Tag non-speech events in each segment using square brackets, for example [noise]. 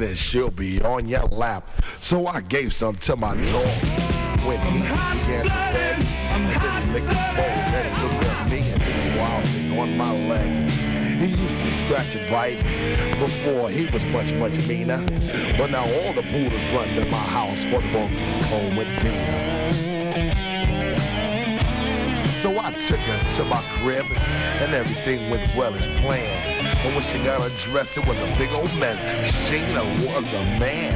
and she'll be on your lap. So I gave some to my dog when he began to beg. And then he licked his bowl and he looked at me and did a wild thing on my leg. He used to scratch and bite before he was much, much meaner. But now all the poodles run to my house for funky home with dinner. So I took her to my crib and everything went well as planned. When she got undressed, it was a big old mess. Sheena was a man.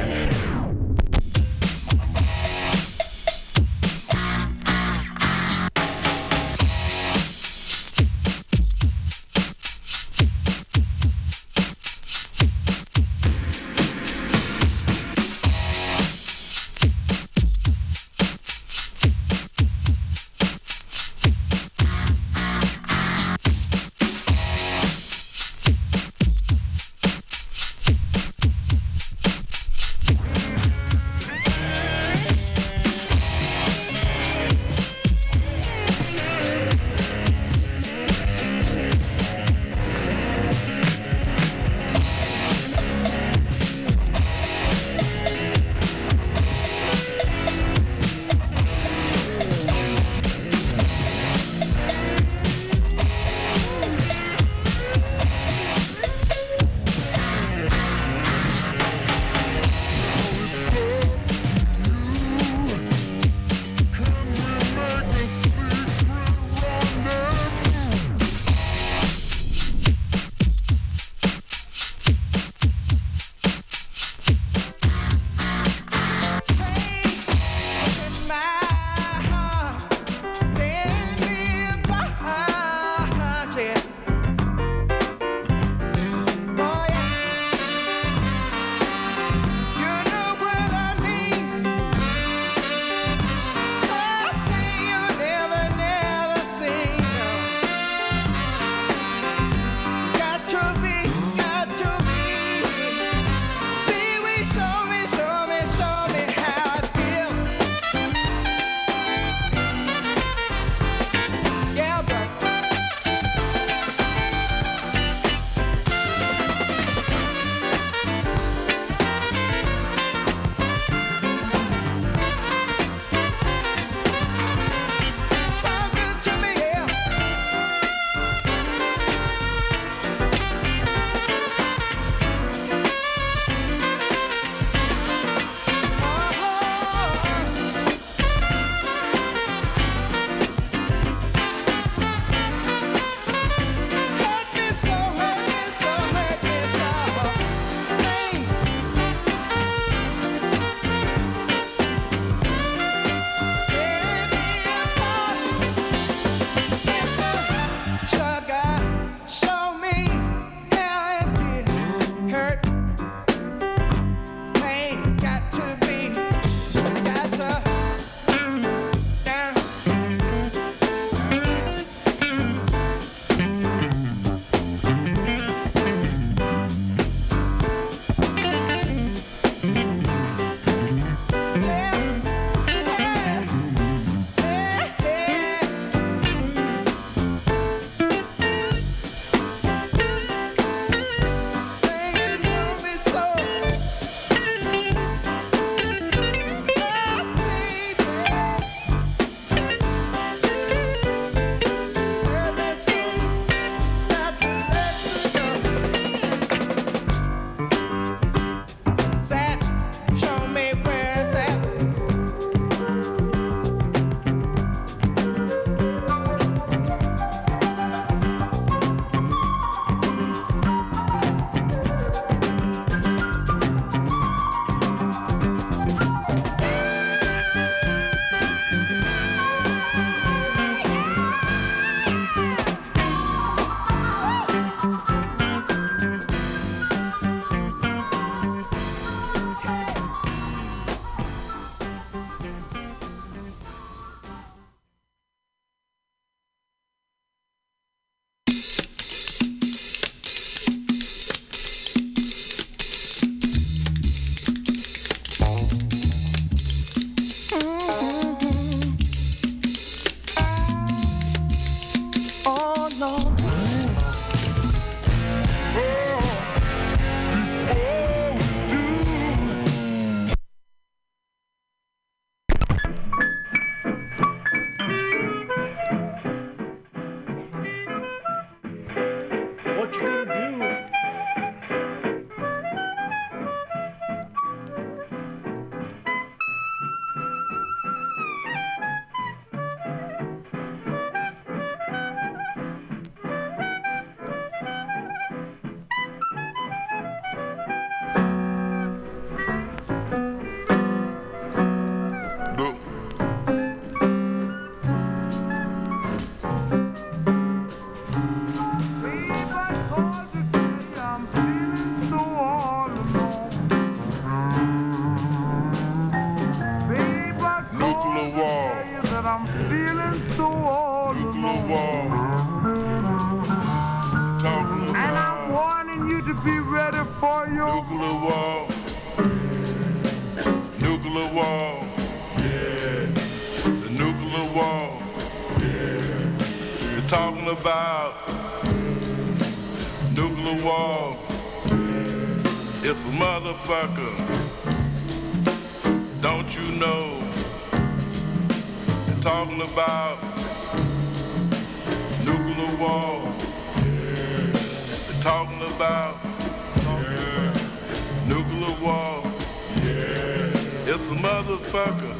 Motherfucker.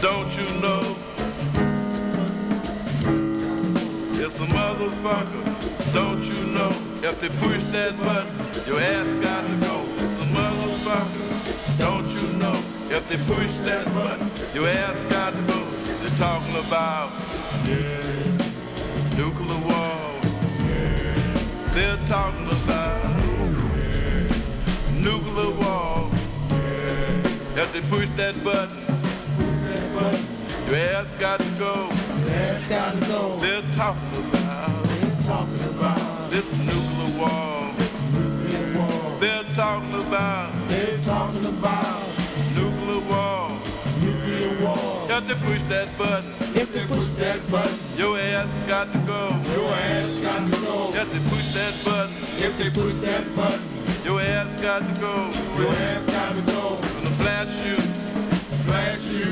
Don't you know? It's a motherfucker. Don't you know? If they push that button, your ass got to go. It's a motherfucker. Don't you know? If they push that button, your ass got to go. They're talking about nuclear war. They're talking about nuclear war. If they push that button, your ass got to go. Got to go. They're talking about They're talking about this nuclear war. this nuclear war. They're talking about They're talking about nuclear war. nuclear war. If they push that button, If they push that button, your ass got to go. your ass got to go. If they push that button, If they push that button, your ass got to go. your ass got to go. Blast you Blast you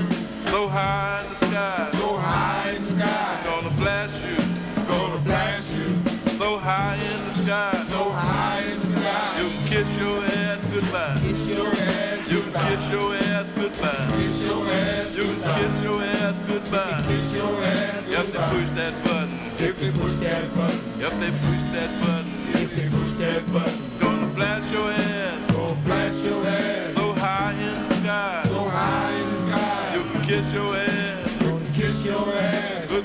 so high in the sky. so high in the sky. Gonna blast you Gonna blast you so high in the sky. so high in the You sky. can kiss your ass goodbye. Kiss your ass You can kiss your ass goodbye. Kiss your ass You can goodbye. kiss your ass goodbye. Kiss your ass If they push that button, If they push that button, if they push that button, if they push that button, gonna blast your ass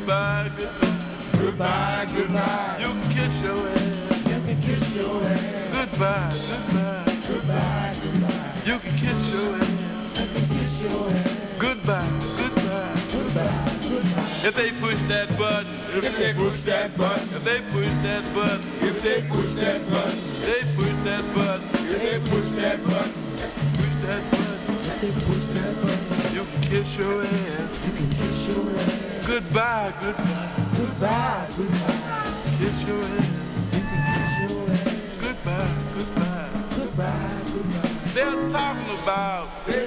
goodbye, goodbye. goodbye, goodbye. You can kiss your ass You can kiss your ass goodbye, goodbye. goodbye, goodbye. You can kiss your ass You can kiss your ass goodbye, goodbye. goodbye, goodbye. If they push that button, If they push that button, if they push that button, if they push that button, they push that button, if they push that button, push that button. if they push that button, You can kiss your ass you can kiss your ass goodbye, goodbye. goodbye, goodbye. Kiss your ass You can kiss your ass goodbye, goodbye. goodbye, goodbye. They're talking about Well,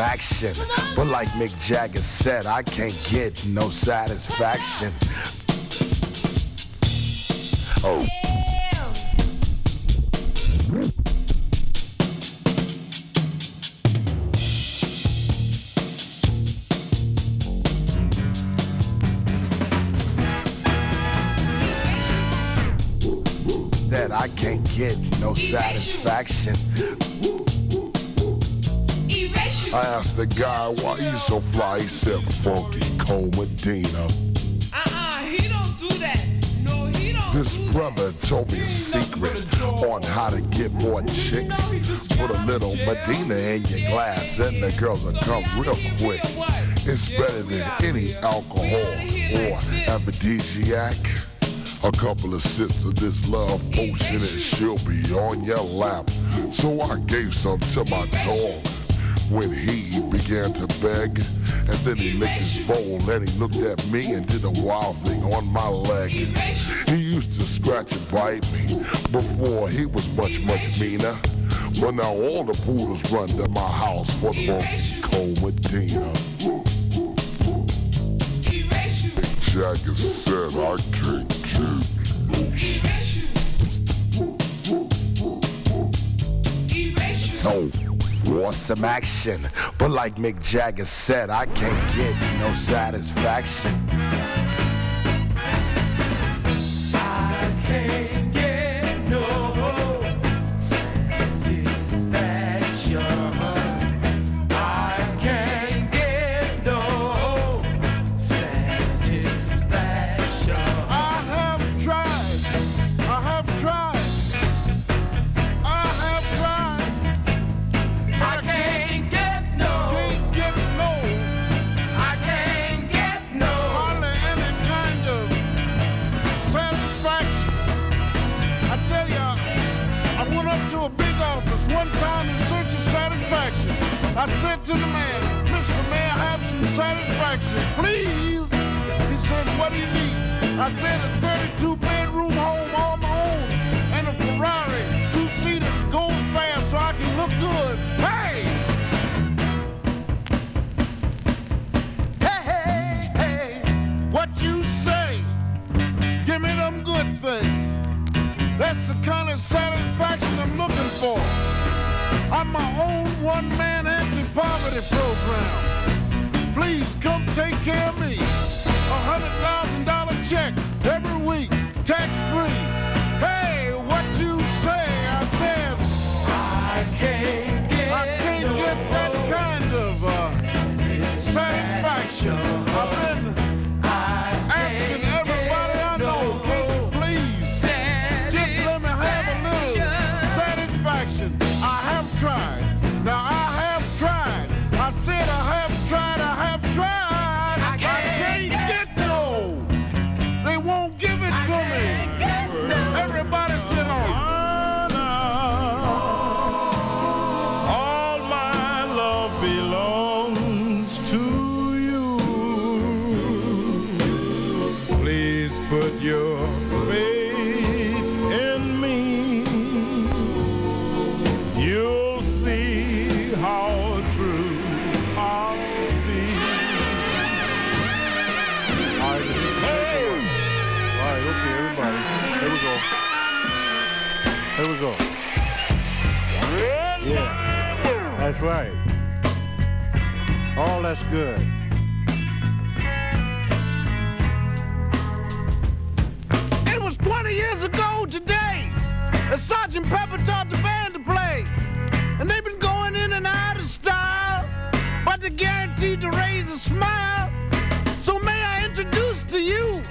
action. But like Mick Jagger said, I can't get no satisfaction. I asked the guy why he's so fly. He said, Funky Cold Medina. Uh-uh, he don't do that. No, he don't This do brother told me a secret on how to get more chicks. Put a little Medina in your glass and the girls will come real quick. It's better than any alcohol or aphrodisiac. A couple of sips of this love potion and she'll be on your lap. So I gave some to my dog when he began to beg. And then he licked his bowl and he looked at me and did a wild thing on my leg. He used to scratch and bite me before he was much, much meaner. But now all the poodles run to my house for Funky Cold Medina. Jagger said I can't get. So, want some action. But like Mick Jagger said, I can't get no satisfaction. I said to the man, Mr. May I have some satisfaction, please? He said, what do you need? I said, a 32 bedroom home all my own and a Ferrari, two-seater that goes fast so I can look good. Hey! Hey, hey, hey, what you say? Give me them good things. That's the kind of satisfaction I'm looking for. I'm my own one-man anti-poverty program. Please come take care of me. A hundred thousand dollar check every week, tax-free. Hey, what you say? I said I can't get. I can't get that kind of uh, satisfaction. That's good. It was 20 years ago today that Sergeant Pepper taught the band to play. And they've been going in and out of style, but they're guaranteed to raise a smile. So may I introduce to you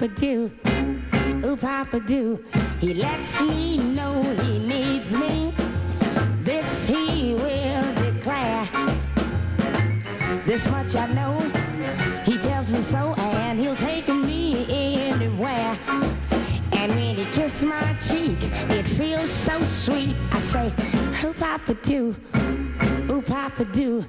Papa do, ooh Papa do. He lets me know he needs me. This he will declare. This much I know. He tells me so, and he'll take me anywhere. And when he kisses my cheek, it feels so sweet. I say, ooh Papa do, ooh Papa do.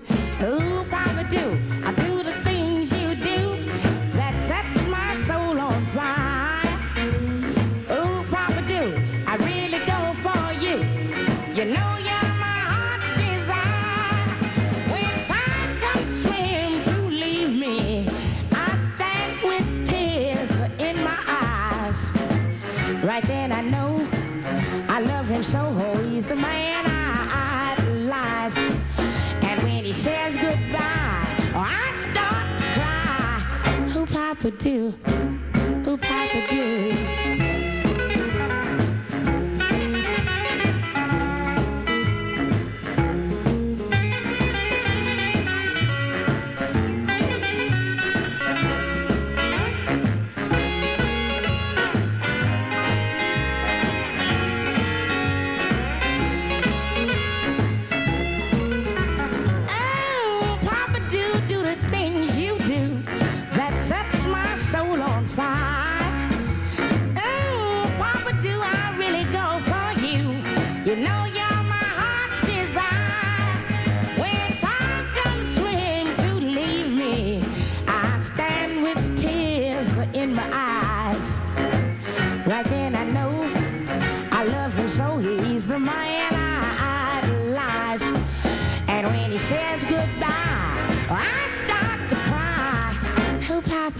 Soho, he's the man I idolize. And when he says goodbye, oh, I start to cry. Oh, Papa, do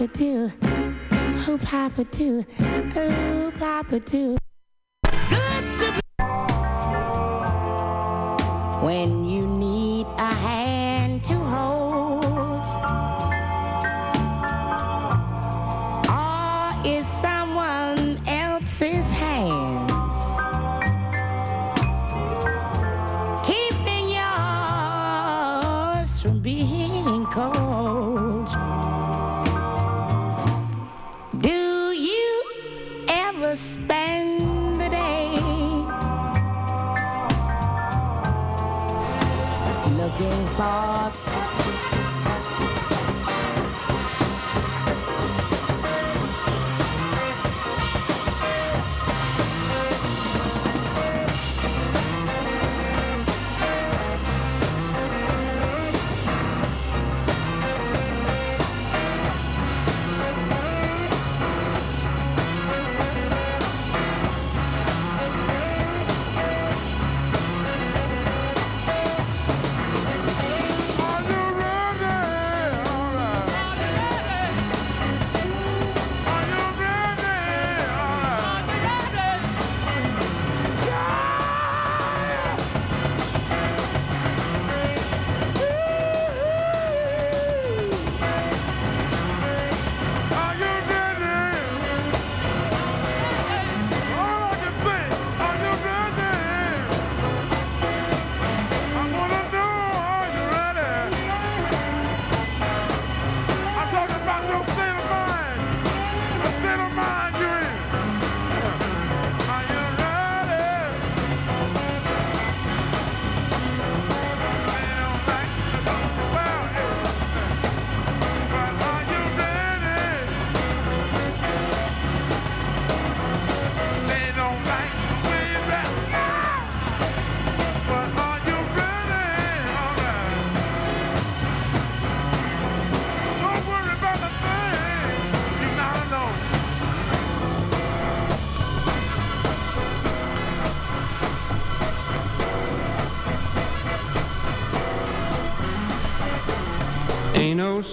Papa do. Oh, Papa do. Oh, Papa do.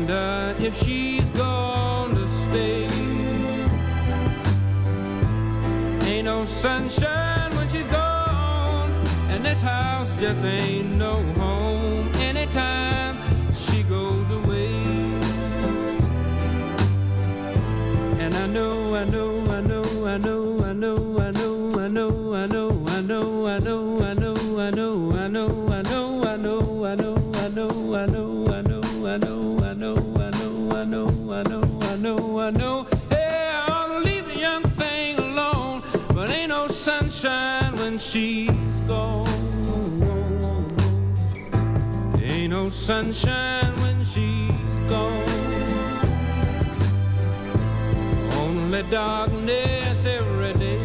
Wonder if she's going to stay. Ain't no sunshine when she's gone, and this house just ain't no home. Anytime she goes away, and I know, I know, I know, I know, I know, I know, I know, I know, I know, I know, know, I know. Hey, I ought to leave the young thing alone, but ain't no sunshine when she's gone. Ain't no sunshine when she's gone. Only darkness every day.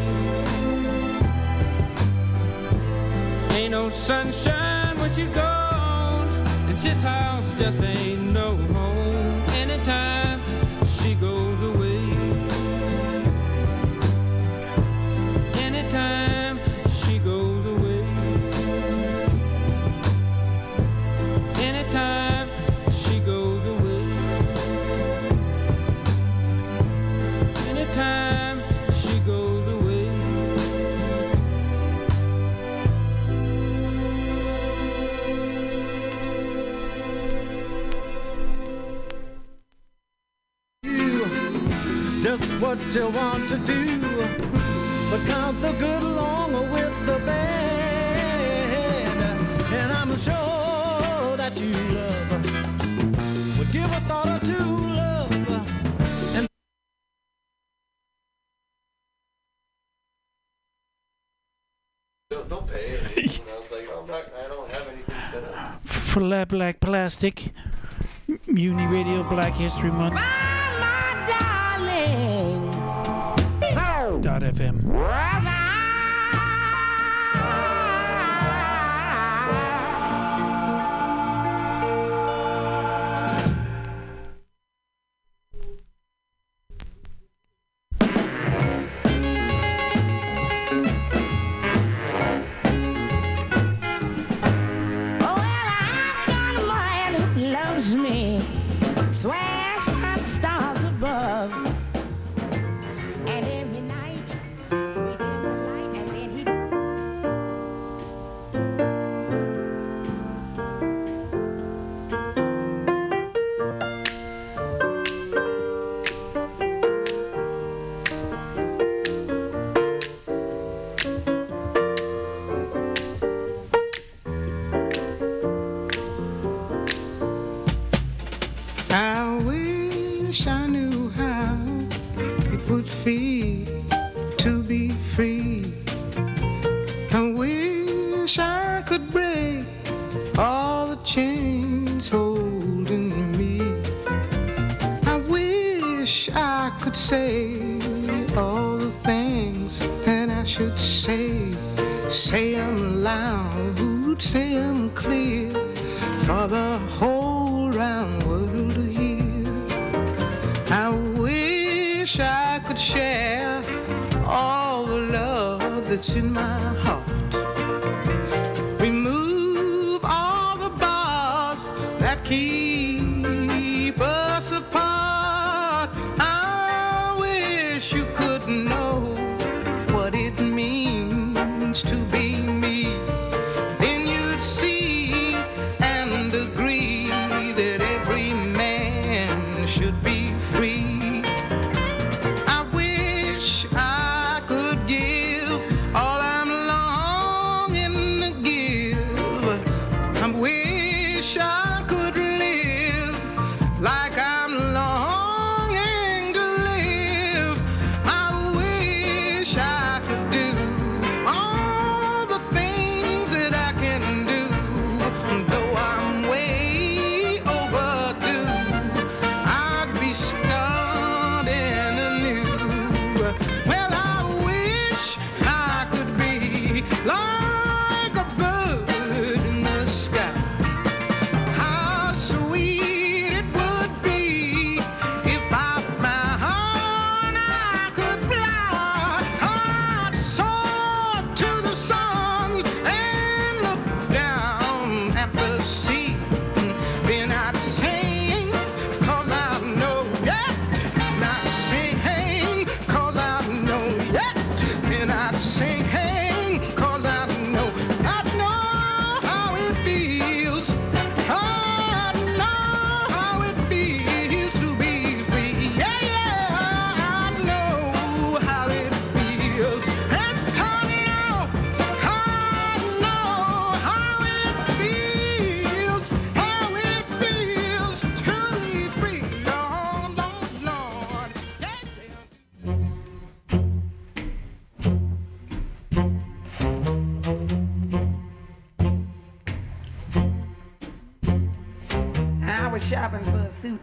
Ain't no sunshine when she's gone, and this house just ain't what you want to do. But count the good along with the bad. And I'm sure that you love would give a thought or two, love. And Don't, don't pay. I was like, oh, I'm not, I don't have anything set up. Flat Black Plastic, Mutiny Radio Black History Month. anchor.fm. could say all the things that I should say. Say them loud, say them clear for the whole round world to hear. I wish I could share all the love that's in my heart.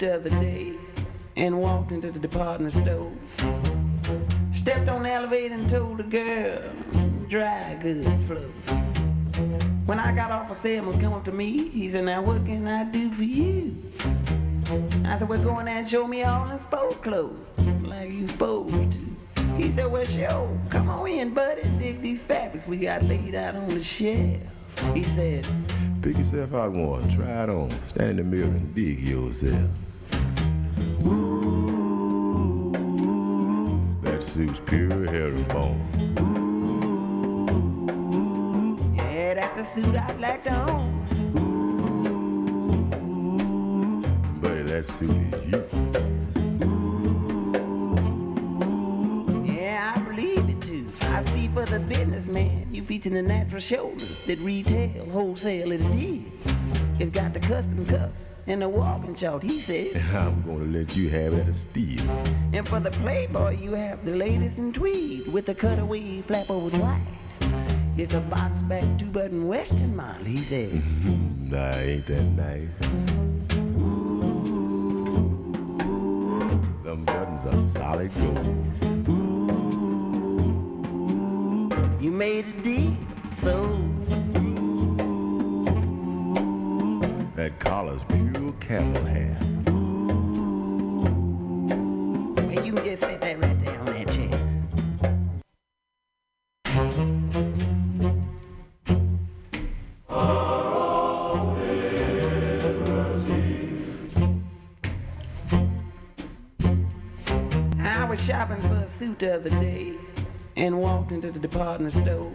The other day and walked into the department store. Stepped on the elevator and told the girl, dry goods flow. When I got off, a salesman come up to me. He said, now what can I do for you? I said, well, go in there and show me all the sport clothes, like you supposed to. He said, well, sure, come on in, buddy, dig these fabrics we got laid out on the shelf. He said, Pick yourself out one, try it on, stand in the mirror and dig yourself. That suit's pure herringbone. yeah, that's a suit I'd like to own. Buddy, that suit is you. Yeah, I believe it too. I see for the businessman, you featuring the natural shoulders that retail, wholesale it is. It's got the custom cuffs and the walking short, he said. I'm gonna let you have it at a steal. And for the playboy, you have the latest in tweed with the cutaway flap over twice. It's a box back two button western model, he said. Mm-hmm. nah, ain't that nice? Ooh, Them buttons are solid gold. Ooh, You made a deal, so the other day and walked into the department store.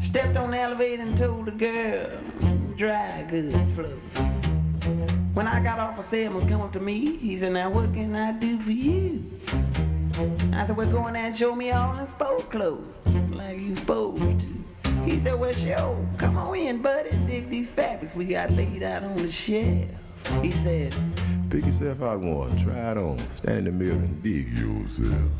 Stepped on the elevator and told the girl, dry goods flow. When I got off, a salesman come up to me. He said, now what can I do for you? I said, well, go in there and show me all the sport clothes, like you supposed to. He said, well, sure, come on in, buddy, dig these fabrics we got laid out on the shelf. He said, Pick yourself out one, try it on, stand in the mirror and dig yourself.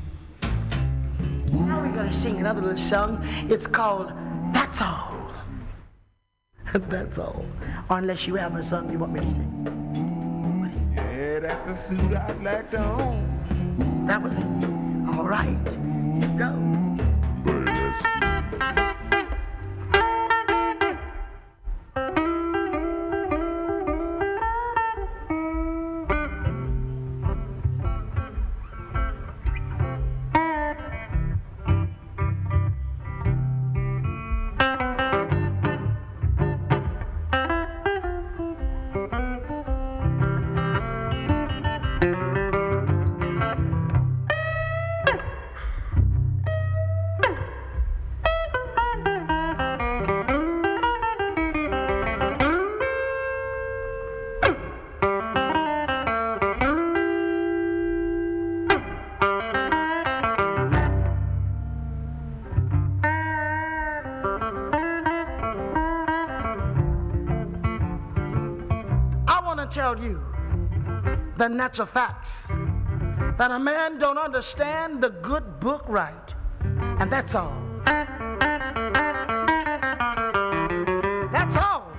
Now we're going to sing another little song. It's called That's All. [laughs] That's all. Or unless you have a song you want me to sing. Yeah, that's a suit I'd like to own. That was it. All right. Go. Natural facts that a man don't understand the good book right. And that's all. That's all.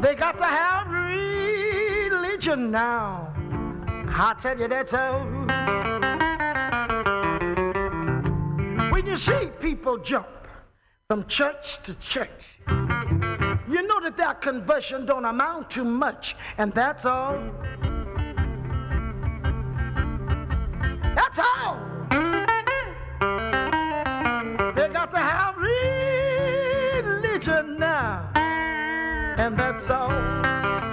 They got to have religion now. I tell you that's all. When you see people jump from church to church, that their conversion don't amount to much, and that's all. That's all. They got to have religion now, and that's all.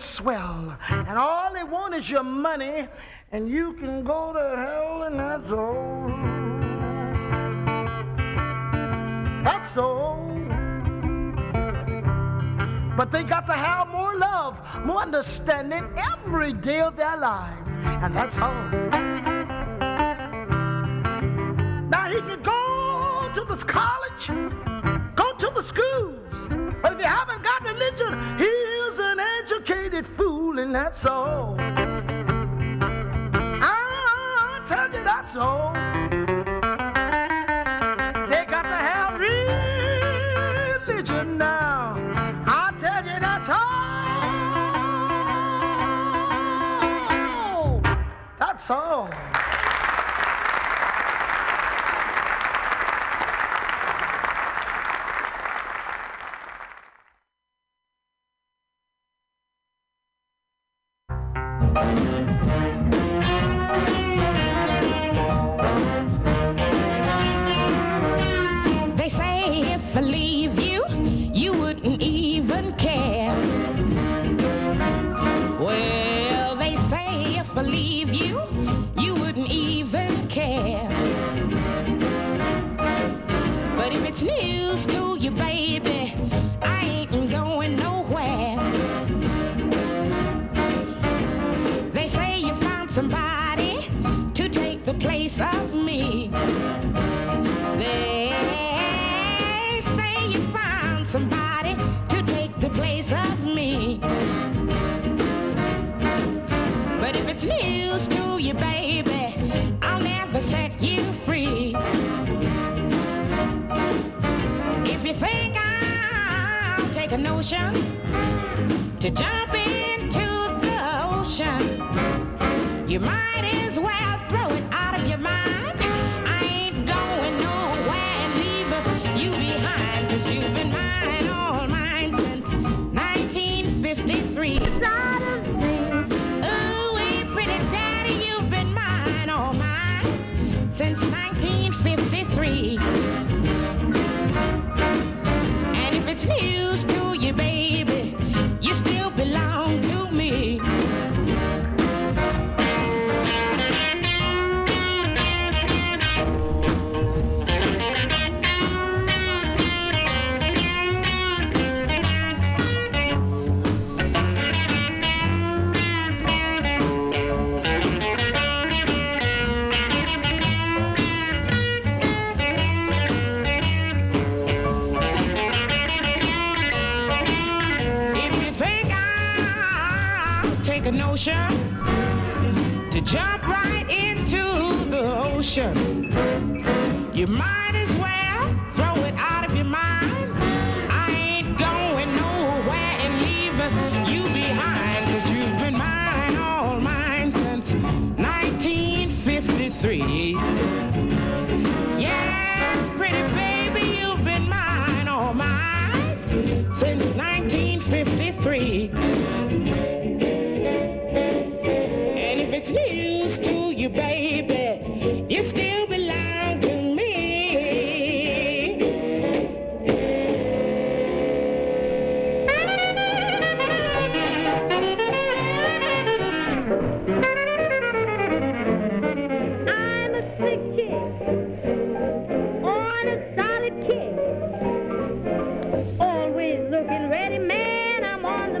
swell, and all they want is your money, and you can go to hell, and that's all. That's all. But they got to have more love, more understanding every day of their lives, and that's all. Now he can go to this college, go to the schools, but if you haven't got religion, he absolutely not. I told you that's all.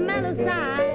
mellow side.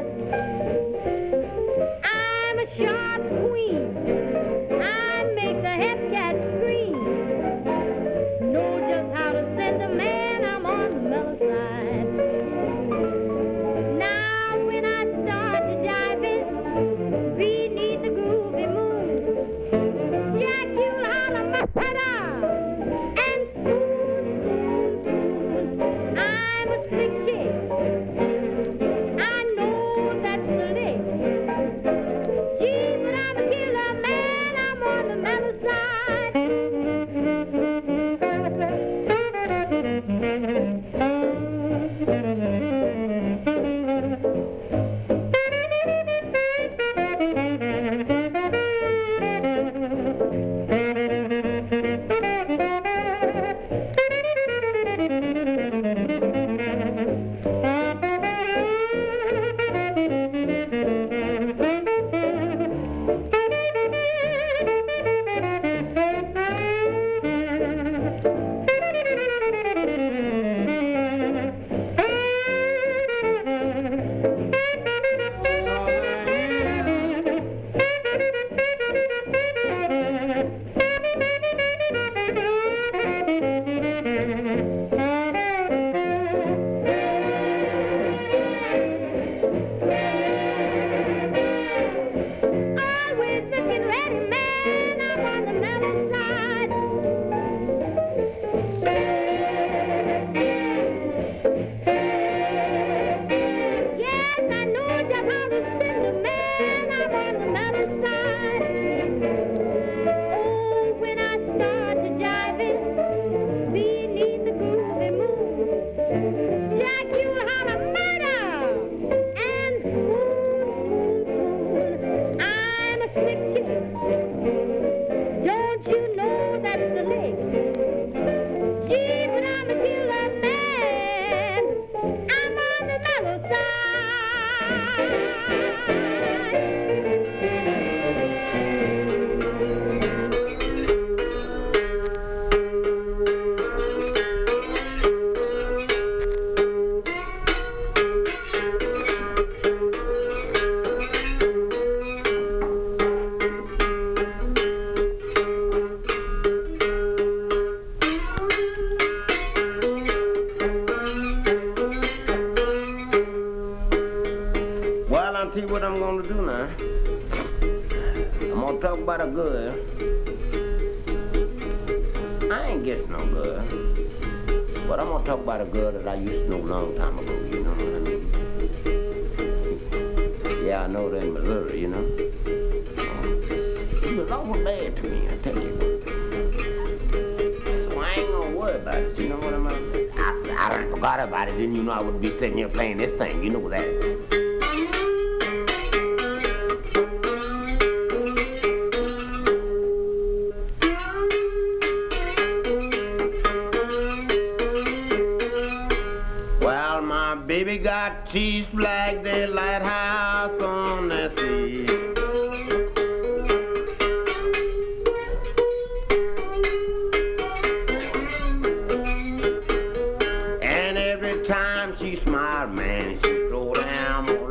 and should go down.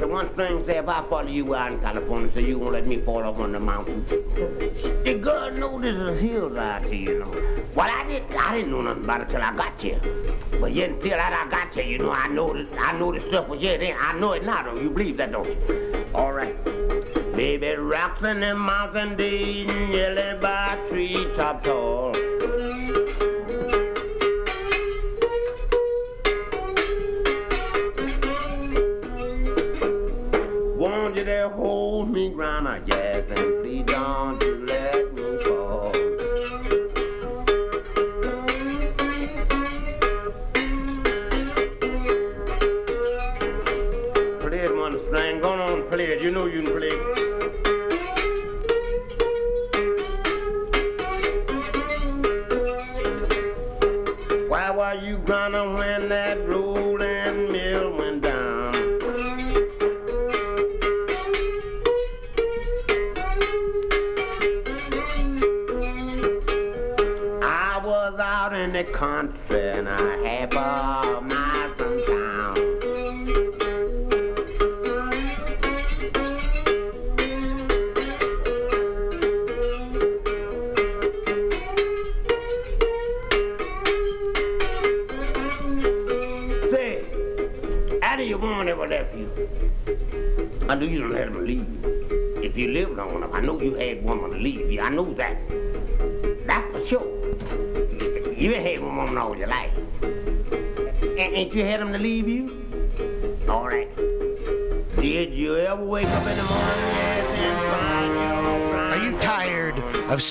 the one thing, say, if I follow you out in California, say, you won't let me fall off on the mountain. The girl knew this is hills out here, you know. Well, I didn't, I didn't know nothing about it till I got here. But yet until I got here, you know, I know I know the stuff was here then. I know it now, though. You believe that, don't you? All right. Baby rocks in the mountain days, nearly by tree top tall.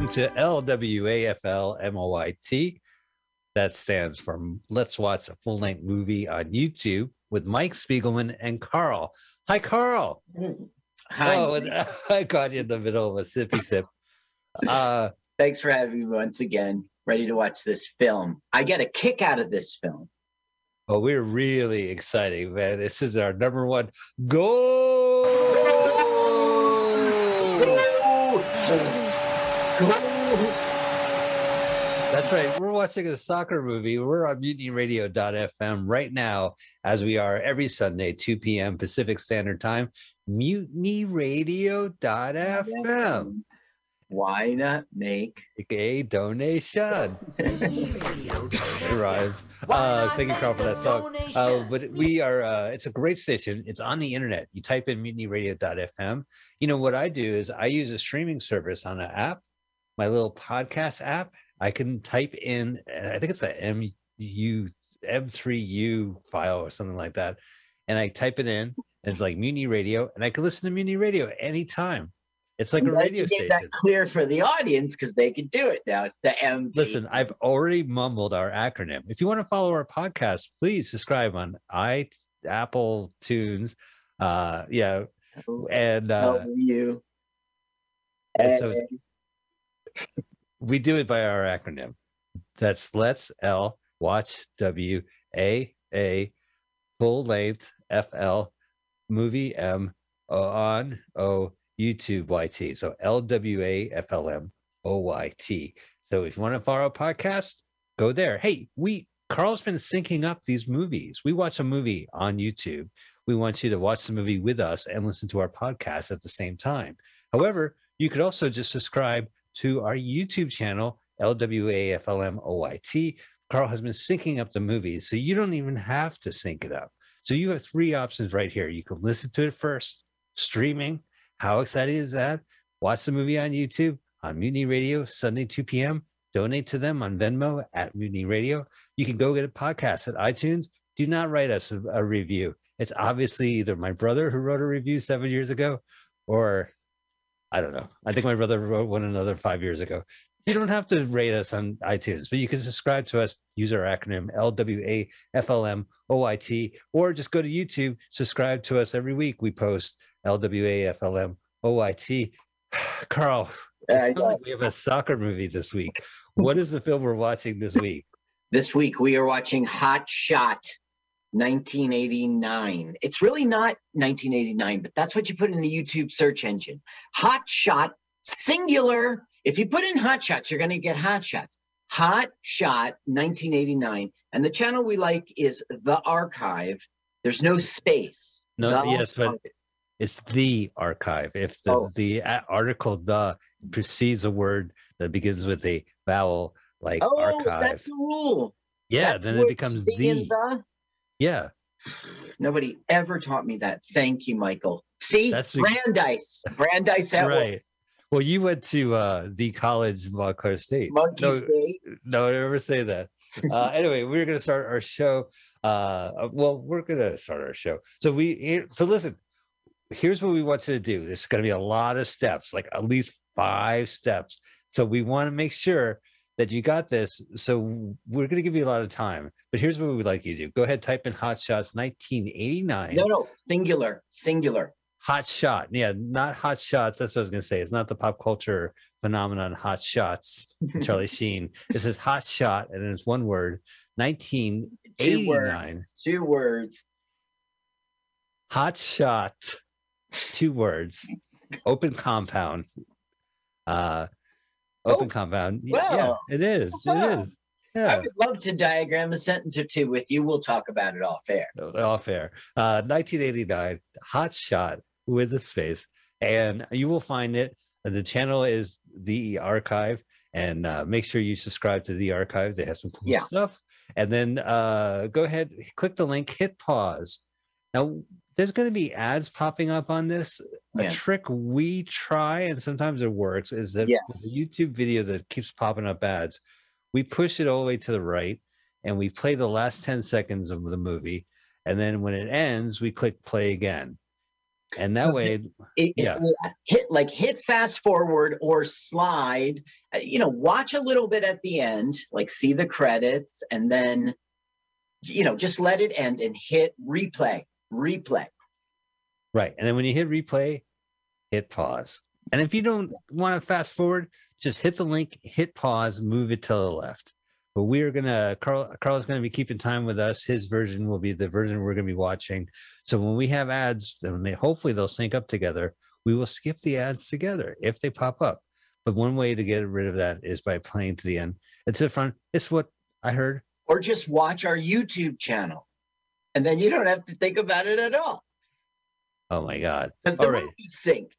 Welcome to LWAFL MOYT. That stands for Let's Watch a Full Length Movie on YouTube with Mike Spiegelman and Carl. Hi, Carl. Hi. Oh, [laughs] I caught you in the middle of a sippy sip. Uh, Thanks for having me once again. Ready to watch this film. I get a kick out of this film. oh, we're really excited, man. This is our number one goal. That's right. We're watching a soccer movie. We're on mutinyradio.fm right now, as we are every Sunday, 2 p.m. Pacific Standard Time. Mutinyradio.fm. Why not make a donation? It rhymes. Uh, thank you, Carl, for that song. Uh, but we are, uh, it's a great station. It's on the internet. You type in mutinyradio.fm. You know, what I do is I use a streaming service on an app, my little podcast app. I can type in, I think it's a MU, M3U file or something like that. And I type it in, and it's like Mutiny Radio, and I can listen to Mutiny Radio anytime. It's like I'm a radio station. that clear for the audience because they can do it now. It's the M. Listen, I've already mumbled our acronym. If you want to follow our podcast, please subscribe on i Apple Tunes. Uh, yeah, and uh, you. and so we do it by our acronym. That's Let's L Watch W A A Full Length F L Movie M on O YouTube YT. So L W A F L M O Y T. So if you want to follow our podcast, go there. Hey, we Carl's been syncing up these movies. We watch a movie on YouTube. We want you to watch the movie with us and listen to our podcast at the same time. However, you could also just subscribe to our YouTube channel, LWAFLMOYT. Carl has been syncing up the movies, so you don't even have to sync it up. So you have three options right here. You can listen to it first, streaming. How exciting is that? Watch the movie on YouTube, on Mutiny Radio, Sunday, 2 p.m. Donate to them on Venmo at Mutiny Radio. You can go get a podcast at iTunes. Do not write us a, a review. It's obviously either my brother who wrote a review seven years ago, or I don't know. I think [laughs] my brother wrote one another five years ago. You don't have to rate us on iTunes, but you can subscribe to us. Use our acronym LWAFLMOYT, or just go to YouTube. Subscribe to us every week. We post LWAFLMOYT. [sighs] Carl, it's not like we have a soccer movie this week. What is the film we're watching this week? This week we are watching Hot Shot 1989. It's really not 1989, but that's what you put in the YouTube search engine. Hot Shot singular. If you put in Hot Shots, you're going to get Hot Shots. Hot Shot 1989. And the channel we like is The Archive. There's no space. No, The yes, but it's the archive. If the oh. the article "the" precedes a word that begins with a vowel, like Oh, archive, that's the rule. yeah, That's then it becomes the the. Yeah, Nobody ever taught me that. Thank you, Michael. See, That's the- Brandeis. Brandeis at work. right. Well, you went to uh, the college of Montclair State. Monkey no, State. No, never say that. Uh, [laughs] anyway, we're gonna start our show. Uh, well, we're gonna start our show. So we so listen. Here's what we want you to do. There's gonna be a lot of steps, like at least five steps. So we want to make sure that you got this. So we're gonna give you a lot of time. But here's what we would like you to do. Go ahead, type in Hot Shots 1989. No, no, singular, singular. Hot shot. Yeah, not hot shots. That's what I was gonna say. It's not the pop culture phenomenon hot shots, [laughs] Charlie Sheen. This is hot shot, and it's one word. 1989. Two words. Hot shot. Two words. Open compound. Uh open compound. Y- Yeah, well, it is. It is. I would love to diagram a sentence or two with you. We'll talk about it off air. all fair. Uh, 1989, Hot Shot with a space, and you will find it. The channel is the Archive, and uh, make sure you subscribe to the Archive. They have some cool Yeah. stuff. And then uh, go ahead, click the link, hit pause. Now, there's going to be ads popping up on this. A trick we try, and sometimes it works, is that Yes. the YouTube video that keeps popping up ads, we push it all the way to the right and we play the last 10 seconds of the movie. And then when it ends, we click play again. and that So way, it- it- yeah. hit like hit fast forward or slide. uh, You know, watch a little bit at the end, like see the credits, and then you know just let it end and hit replay, replay. Right. And then when you hit replay, hit pause. And if you don't want to fast forward, just hit the link, hit pause, move it to the left. But we are gonna Carl Carl's gonna be keeping time with us. His version will be the version we're gonna be watching. So when we have ads, and they hopefully they'll sync up together, we will skip the ads together if they pop up. But one way to get rid of that is by playing to the end It's the front. It's what I heard. Or just watch our YouTube channel, and then you don't have to think about it at all Oh my god. because the All right. movie's synced.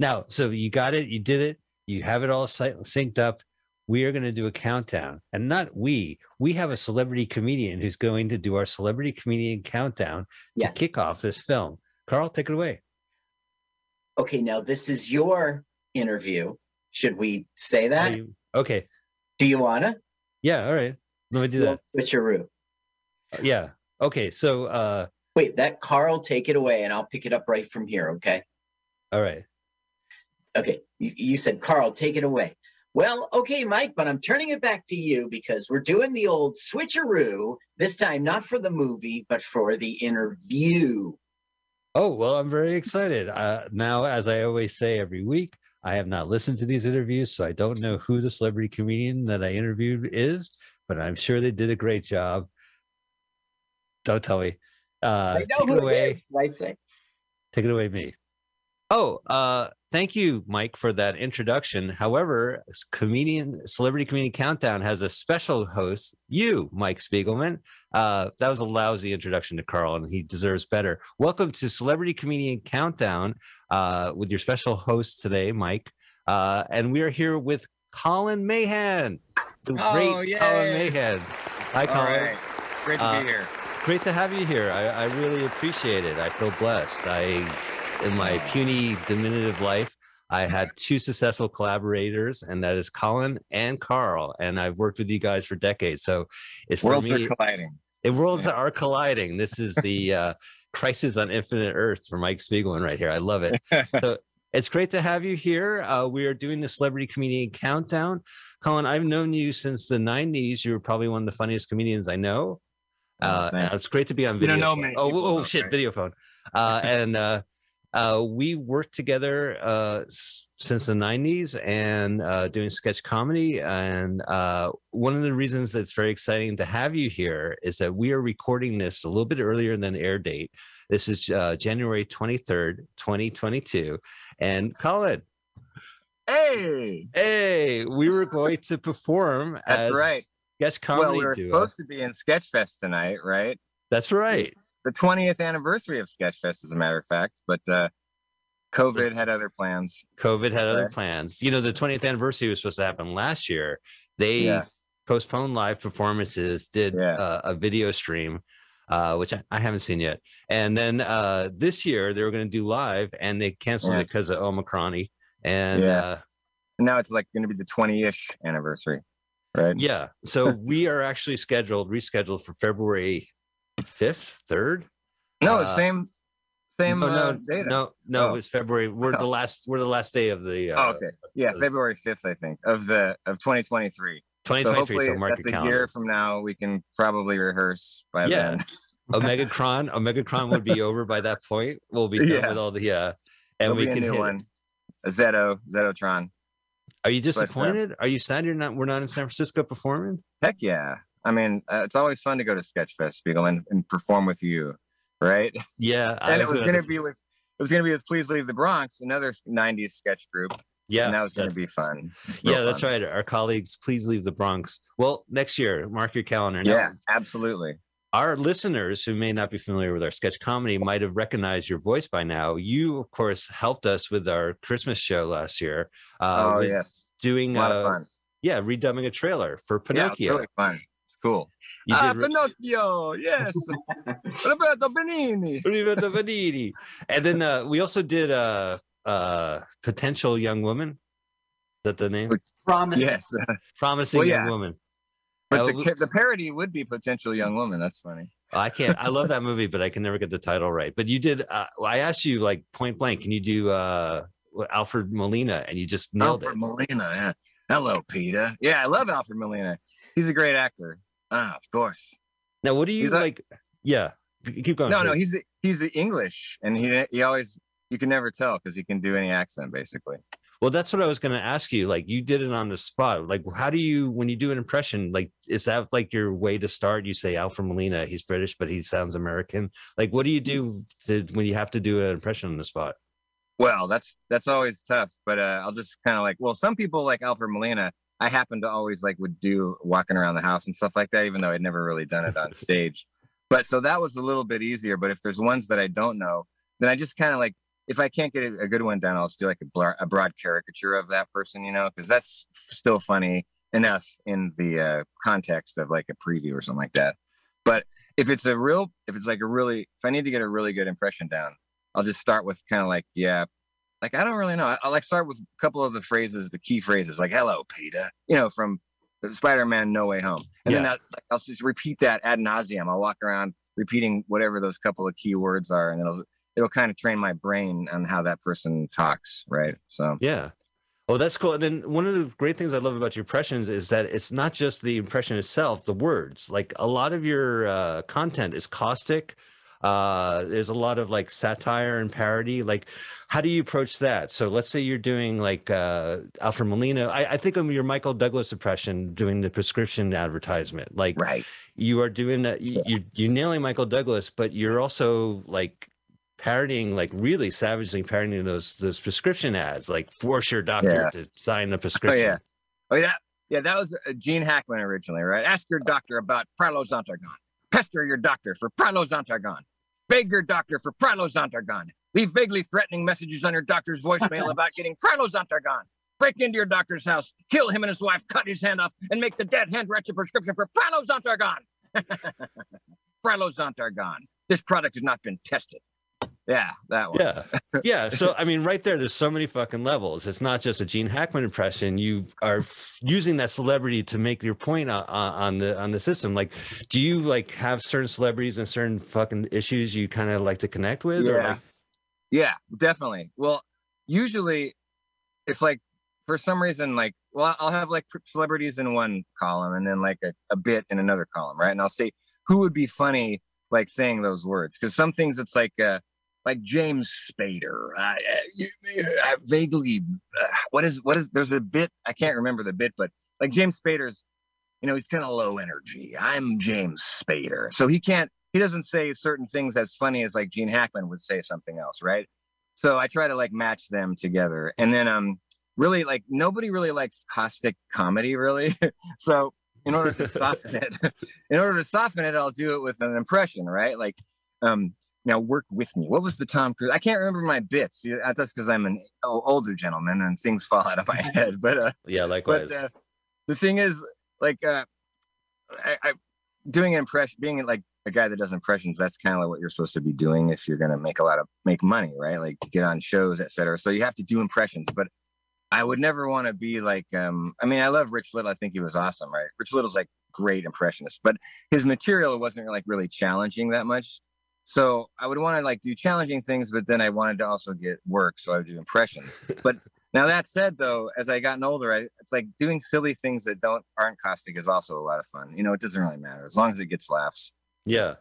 Now, so you got it, you did it, you have it all sy- synced up. We are going to do a countdown, and not we. We have a celebrity comedian who's going to do our celebrity comedian countdown to kick off this film. Carl, take it away. Okay, now this is your interview. Should we say that? Okay. Do you wanna? Yeah. All right. Let me do that. Switcheroo. Uh, yeah. Okay. So, uh, Wait, that Carl, take it away, and I'll pick it up right from here. Okay. all right. Okay. You, you said Carl, take it away. Well, okay, Mike, but I'm turning it back to you because we're doing the old switcheroo this time, not for the movie, but for the interview. Oh, well, I'm very excited. Uh, now, as I always say every week, I have not listened to these interviews, so I don't know who the celebrity comedian that I interviewed is, but I'm sure they did a great job. Don't tell me. Uh, I know take who it it away. is, I say. Take it away, me. Oh, uh, thank you, Mike, for that introduction. However, comedian, celebrity comedian countdown has a special host, you, Mike Spiegelman. Uh, that was a lousy introduction to Carl, and he deserves better. Welcome to Celebrity Comedian Countdown uh, with your special host today, Mike. Uh, and we are here with Colin Mahan, the Oh, great yay. Colin Mahan. Hi, Colin. right. Great to Uh, be here. Great to have you here. I, I really appreciate it. I feel blessed. I, in my puny, diminutive life, I had two successful collaborators, and that is Colin and Carl. And I've worked with you guys for decades. So it's for Worlds me. are colliding. The worlds are colliding. This is the [laughs] uh, crisis on infinite Earth for Mike Spiegelman right here. I love it. [laughs] so it's great to have you here. Uh, we are doing the celebrity comedian countdown. Colin, I've known you since the '90s. You were probably one of the funniest comedians I know. Uh, and it's great to be on You video. don't know phone. many Oh, oh, shit, right? video phone. Uh, [laughs] and uh, uh, we worked together uh, since the 90s and uh, doing sketch comedy. And uh, one of the reasons that's very exciting to have you here is that we are recording this a little bit earlier than air date. This is uh, January 23rd, 2022. And Colin, Hey, hey, we were going to perform that's as right. Sketch comedy Well, we were duo. supposed to be in Sketchfest tonight, right? That's right. The 20th anniversary of Sketchfest, as a matter of fact, but uh, COVID had other plans. COVID had other plans. You know, the 20th anniversary was supposed to happen last year. They Yeah. postponed live performances, did Yeah. uh, a video stream, uh, which I, I haven't seen yet. And then uh, this year they were going to do live, and they canceled Yeah. it because of Omicron. And Yeah. uh, now it's like going to be the 20-ish anniversary, right? yeah, so [laughs] we are actually scheduled, rescheduled for February 5th, 3rd. No, Uh, same, same. no, uh, no, no, no, Oh. it's February. We're the Oh. last. We're the last day of the. Uh, Oh, okay. Yeah, February 5th, I think, of the of 2023. 2023, so hopefully mark that's a year from now. We can probably rehearse by Yeah. then. [laughs] Omegacron, Omegacron would be over by that point. We'll be done [laughs] Yeah. with all the yeah, and There'll we be a can new hit. one. A Zeto, Zetotron. Are you But, uh, disappointed? Are you sad you're not? We're not in San Francisco performing. Heck yeah. I mean, uh, it's always fun to go to Sketchfest, Spiegel, and, and perform with you, right? Yeah, [laughs] I and it was gonna- going to be with it was going to be with Please Leave the Bronx, another '90s sketch group. Yeah, and that was going to be fun. Yeah, that's fun. right. Our colleagues, please leave the Bronx. Well, next year, mark your calendar. Now, Yeah, absolutely. Our listeners who may not be familiar with our sketch comedy might have recognized your voice by now. You, of course, helped us with our Christmas show last year. Uh, Oh, yes. doing A lot uh, of fun. yeah, redubbing a trailer for Yeah, Pinocchio. it's really fun. It's cool. You ah, did re- Pinocchio, yes. [laughs] Roberto Benigni. Roberto [laughs] Benigni. And then uh, we also did uh, uh, potential young woman. Is that the name? Promising. Yes. [laughs] Promising Well, young woman. But Uh, the, the parody would be potential young woman. That's funny. I can't. I love [laughs] that movie, but I can never get the title right. But you did. Uh, I asked you like point blank. Can you do uh, Alfred Molina? And you just nailed Alfred it. Molina. Yeah. Hello, Peter. Yeah, I love Alfred Molina. He's a great actor. Ah, of course. Now, what do you like? Yeah, keep going. No, no, please. he's he's English, and he he always you can never tell because he can do any accent basically. Well, that's what I was going to ask you. Like, you did it on the spot. Like, how do you, when you do an impression, like, is that like your way to start? You say Alfred Molina, he's British, but he sounds American. Like, what do you do to, when you have to do an impression on the spot? Well, that's that's always tough, but uh, I'll just kind of like well, some people like Alfred Molina. I happen to always like would do walking around the house and stuff like that, even though I'd never really done it on [laughs] stage. But so that was a little bit easier. But if there's ones that I don't know, then I just kind of like if I can't get a, a good one down, I'll just do like a, blar- a broad caricature of that person, you know, because that's still funny enough in the uh, context of like a preview or something like that. But if it's a real, if it's like a really, if I need to get a really good impression down, I'll just start with kind of like, yeah, like I don't really know. I'll like start with a couple of the phrases, the key phrases, like "Hello, Peter," you know, from Spider-Man: No Way Home, and then Yeah. that, like, I'll just repeat that ad nauseum. I'll walk around repeating whatever those couple of key words are, and it'll it'll kind of train my brain on how that person talks, right? So Yeah. Oh, that's cool. And then one of the great things I love about your impressions is that it's not just the impression itself, the words. Like a lot of your uh, content is caustic. Uh, there's a lot of like satire and parody. Like, how do you approach that? So let's say you're doing like uh, Alfred Molina. I, I think of your Michael Douglas impression doing the prescription advertisement. Like, right. you are doing that. You, you you're nailing Michael Douglas, but you're also like parodying like really savagely parodying those those prescription ads like force your doctor Yeah. to sign the Oh prescription yeah, oh yeah, yeah. That was uh, Gene Hackman originally, right? Ask your doctor about Prilosontargon. Pester your doctor for Prilosontargon. Beg your doctor for Prilosontargon. Leave vaguely threatening messages on your doctor's voicemail [laughs] about getting Prilosontargon. Break into your doctor's house, kill him and his wife, cut his hand off, and make the dead hand write a prescription for Prilosontargon. [laughs] Prilosontargon. This product has not been tested. Yeah, that one. yeah yeah so i mean right there there's so many fucking levels it's not just a gene hackman impression you are f- using that celebrity to make your point on, on the on the system like do you like have certain celebrities and certain fucking issues you kind of like to connect with or Yeah. like Yeah, definitely. Well, usually it's like for some reason like well I'll have like celebrities in one column and then like a, a bit in another column, right? And I'll say who would be funny like saying those words because some things it's like uh like James Spader. Uh, you- uh, vaguely, uh, what is what is? There's a bit I can't remember the bit, but like James Spader's, you know, he's kind of low energy. I'm James Spader, so he can't. He doesn't say certain things as funny as like Gene Hackman would say something else, right? So I try to like match them together, and then um, really like nobody really likes caustic comedy, really. [laughs] so in order to [laughs] soften it, [laughs] in order to soften it, I'll do it with an impression, right? Like, um, now work with me. What was the Tom Cruise? I can't remember my bits. That's just because I'm an older gentleman and things fall out of my [laughs] head. But uh, yeah likewise but uh, the thing is, like, uh, I, I doing an impression, being like a guy that does impressions. That's kind of like what you're supposed to be doing if you're gonna make a lot of make money, right? Like get on shows, etc. So you have to do impressions, but I would never want to be like. um I mean, I love Rich Little. I think he was awesome, right? Rich Little's like great impressionist, but his material wasn't like really challenging that much. So I would want to like do challenging things, but then I wanted to also get work, so I would do impressions. But [laughs] now that said, though, as I gotten older, I, it's like doing silly things that don't aren't caustic is also a lot of fun. You know, it doesn't really matter as long as it gets laughs. Yeah.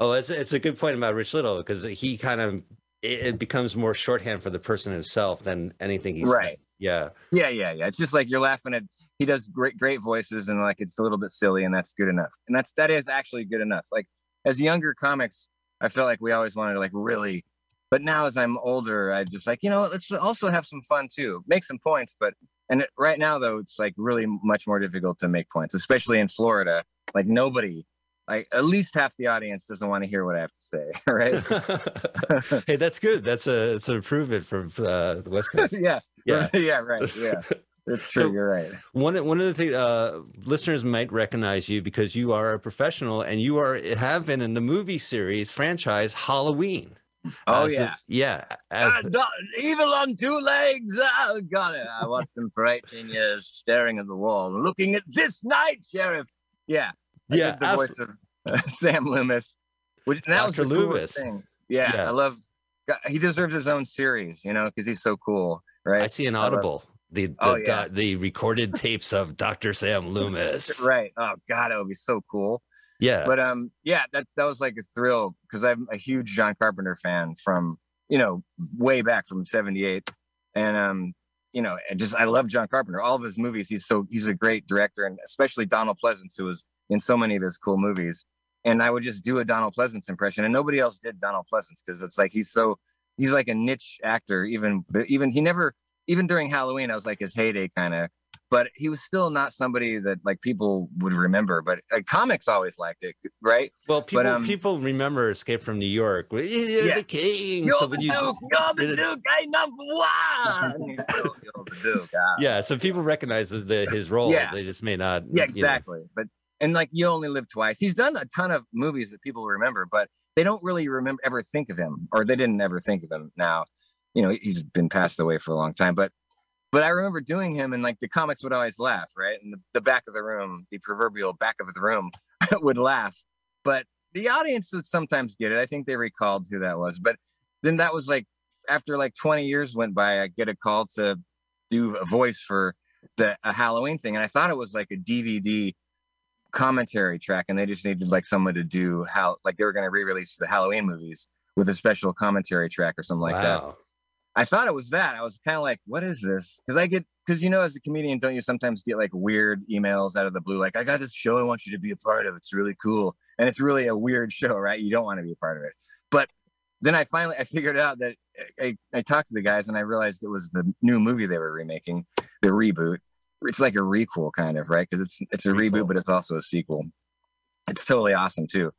Oh, it's it's a good point about Rich Little because he kind of it, it becomes more shorthand for the person himself than anything he's Right. Yeah. Yeah, yeah, yeah. It's just like you're laughing at. He does great, great voices, and like it's a little bit silly, and that's good enough. And that's that is actually good enough. Like as younger comics, I felt like we always wanted to like really, but now as I'm older, I just like you know let's also have some fun too, make some points. But and right now though, it's like really much more difficult to make points, especially in Florida. Like nobody, like at least half the audience doesn't want to hear what I have to say, [laughs] right? [laughs] hey, that's good. That's a it's an improvement from uh, the West Coast. [laughs] yeah, Yeah. yeah, right, yeah. It's true. So- you're right. One one of the things uh, listeners might recognize you because you are a professional and you are have been in the movie series franchise Halloween. Oh, As the- yeah. yeah. Ah, as- evil on two legs. Oh, got it. I watched them for 18 years, staring at the wall, looking at this night, Sheriff. Yeah. I Yeah, the voice of uh, [laughs] Sam Loomis. Which and that was Dr. the Loomis. thing. Yeah, Yeah. I love. He deserves his own series, you know, because he's so cool, right? I see an audible. The the, Oh, yeah. the recorded [laughs] tapes of Dr. Sam Loomis. right. Oh God, that would be so cool. Yeah. But um, yeah, that that was like a thrill because I'm a huge John Carpenter fan from you know way back from '78, and um, you know, and just I love John Carpenter. All of his movies, he's so he's a great director, and especially Donald Pleasence, who was in so many of his cool movies. And I would just do a Donald Pleasence impression, and nobody else did Donald Pleasence because it's like he's so he's like a niche actor. Even even he never even during Halloween, I was like his heyday kind of. But he was still not somebody that like people would remember. But like, comics always liked it, right? Well, people um, people remember Escape from New York. You're Yeah. the king. You're So the you- Duke. You're the Duke. I number one. you're, [laughs] you're the Duke. ah. yeah, so people recognize the, his role. Yeah. They just may not. Yeah, you know. exactly. But and like you only live twice. He's done a ton of movies that people remember, but they don't really remember ever think of him, or they didn't ever think of him. Now, you know, he's been passed away for a long time, but but I remember doing him, and like the comics would always laugh, right? And the, the back of the room, the proverbial back of the room, [laughs] would laugh, but the audience would sometimes get it. I think they recalled who that was, but then that was like after like 20 years went by, I get a call to do a voice for the a Halloween thing, and I thought it was like a DVD commentary track, and they just needed like someone to do how like they were going to re-release the Halloween movies with a special commentary track or something like that. I thought it was that. I was kind of like, what is this? Because I get because you know, as a comedian, don't you sometimes get like weird emails out of the blue, like I got this show I want you to be a part of. It's really cool, and it's really a weird [laughs] show, right? You don't want to be a part of it, but then I finally I figured out that I, I talked to the guys and I realized it was the new movie they were remaking, the reboot. It's like a requel kind of, right? Because it's it's a reboot, but it's also a sequel. It's totally awesome too.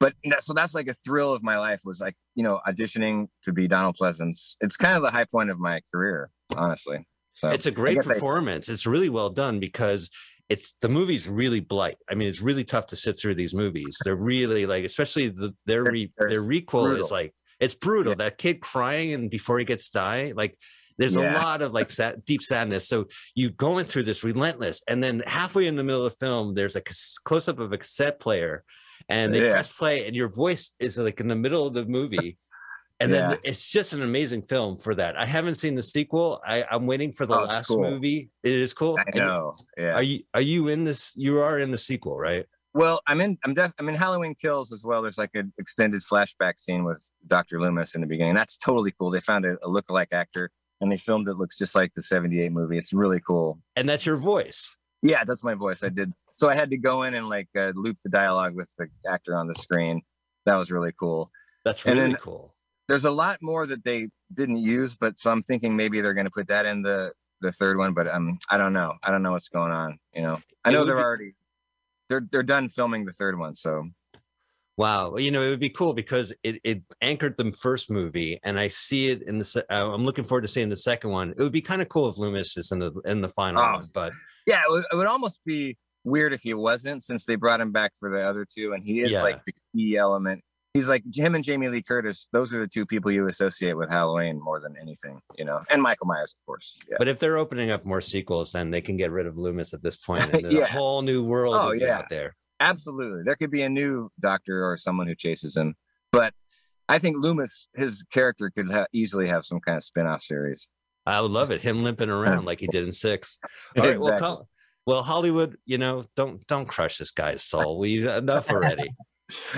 But that, so that's like a thrill of my life was like you know auditioning to be Donald Pleasence. It's kind of the high point of my career, honestly. So it's a great guess I- performance. it's really well done because it's the movie's really blight. I mean, it's really tough to sit through these movies. They're really like, especially the, their re, their requel is like it's brutal. That kid crying and before he gets die, like there's a lot of like sad, deep sadness. So you going through this relentless, and then halfway in the middle of the film, there's a close up of a cassette player, and they Yeah. press play, and your voice is like in the middle of the movie. [laughs] And Yeah. then it's just an amazing film for that. I haven't seen the sequel. I, I'm waiting for the Oh, last cool. movie. It is cool. I And know. Yeah. Are you are you in this? You are in the sequel, right? Well, I'm in. I'm def. I'm in Halloween Kills as well. There's like an extended flashback scene with Dr. Loomis in the beginning. That's totally cool. They found a, a lookalike actor and they filmed it. Looks just like the '78 movie. It's really cool. And that's your voice. Yeah, that's my voice. I did. So I had to go in and like uh, loop the dialogue with the actor on the screen. That was really cool. That's really then- cool. There's a lot more that they didn't use, but so I'm thinking maybe they're going to put that in the the third one. But um, I don't know. I don't know what's going on. You know, I know they're be- already they're they're done filming the third one. So Wow. Well, You know, it would be cool because it, it anchored the first movie, and I see it in the. Uh, I'm looking forward to seeing the second one. It would be kind of cool if Loomis is in the in the final Oh. one, but Yeah, it would, it would almost be weird if he wasn't, since they brought him back for the other two, and he is Yeah. like the key element. He's like him and Jamie Lee Curtis. Those are the two people you associate with Halloween more than anything, you know, and Michael Myers, of course. Yeah. but if they're opening up more sequels, then they can get rid of Loomis at this point, and [laughs] Yeah. a whole new world Oh, yeah. out there. Absolutely, there could be a new Doctor or someone who chases him, but I think Loomis, his character, could ha- easily have some kind of spin-off series. I would love it. Him limping around like he did in six. [laughs] All right, well, Exactly. Col- well, Hollywood, you know, don't don't crush this guy's soul. We enough [laughs] already.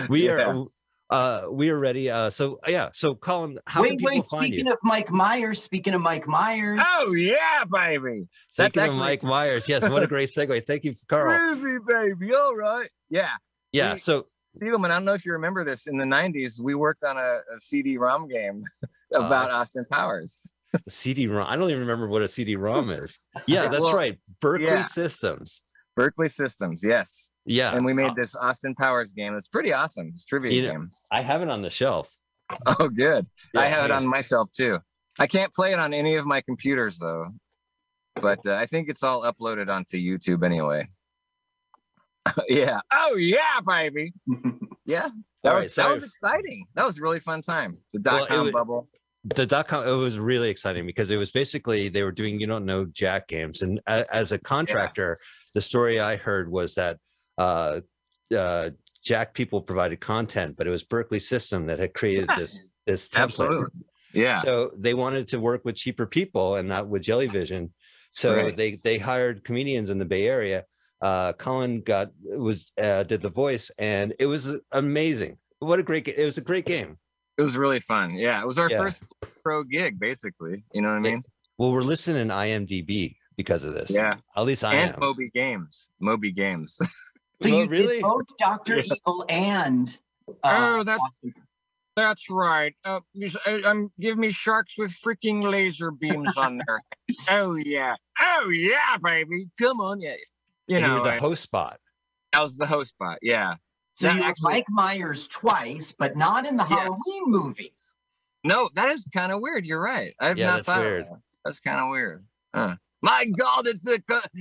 We Yeah. are uh we are ready. Uh so yeah, so Colin, how wait, can people wait. find Speaking you? of Mike Myers, speaking of Mike Myers. Oh yeah, baby. That's Speaking of actually- Mike Myers, yes, what a great segue. Thank you, Carl. Groovy, baby. All right. Yeah. Yeah, We- so Spiegelman, I don't know if you remember this. In the '90s, we worked on a, a CD-ROM game [laughs] Uh, about Austin Powers. [laughs] CD-ROM. I don't even remember what a CD-ROM [laughs] is. Yeah, that's Well, right. Berkeley yeah. Systems. Berkeley Systems, yes. Yeah. And we made Uh, this Austin Powers game. It's pretty awesome. It's a trivia You know, game. I have it on the shelf. Oh, good. I Yeah, have it on my shelf too. I can't play it on any of my computers though, but uh, I think it's all uploaded onto YouTube anyway. [laughs] yeah. Oh yeah, baby. yeah. That, All was, right, so that was exciting. That was a really fun time. The dot it com was- bubble. The dot com it was really exciting because it was basically they were doing you don't know jack games and a, as a contractor the story i heard was that uh uh Jack people provided content, but it was Berkeley System that had created this this template. Absolutely. Yeah. So they wanted to work with cheaper people and not with Jellyvision. So Right. they they hired comedians in the Bay Area. Uh, Colin got was uh, did the voice, and it was amazing. What a great! It was a great game. It was really fun. Yeah, it was our Yeah. first pro gig, basically. You know what I mean? Well, we're listening to IMDb because of this. Yeah. At least I and am. Moby Games. Moby Games. [laughs] So Well, you really? did both Doctor Yeah. Evil and uh, oh, that's that's right. Uh, you s- uh, um, give me sharks with freaking laser beams on their. [laughs] oh yeah. Oh yeah, baby. Come on, yeah. You and you know, were the I- host spot. I was the host spot. Yeah. So That you were actually- Mike Myers twice, but not in the Yes. Halloween movies. No, that is kind of weird. You're right. I've Yeah, not that's thought of weird. that. That's kind of weird. Huh. My God, it's a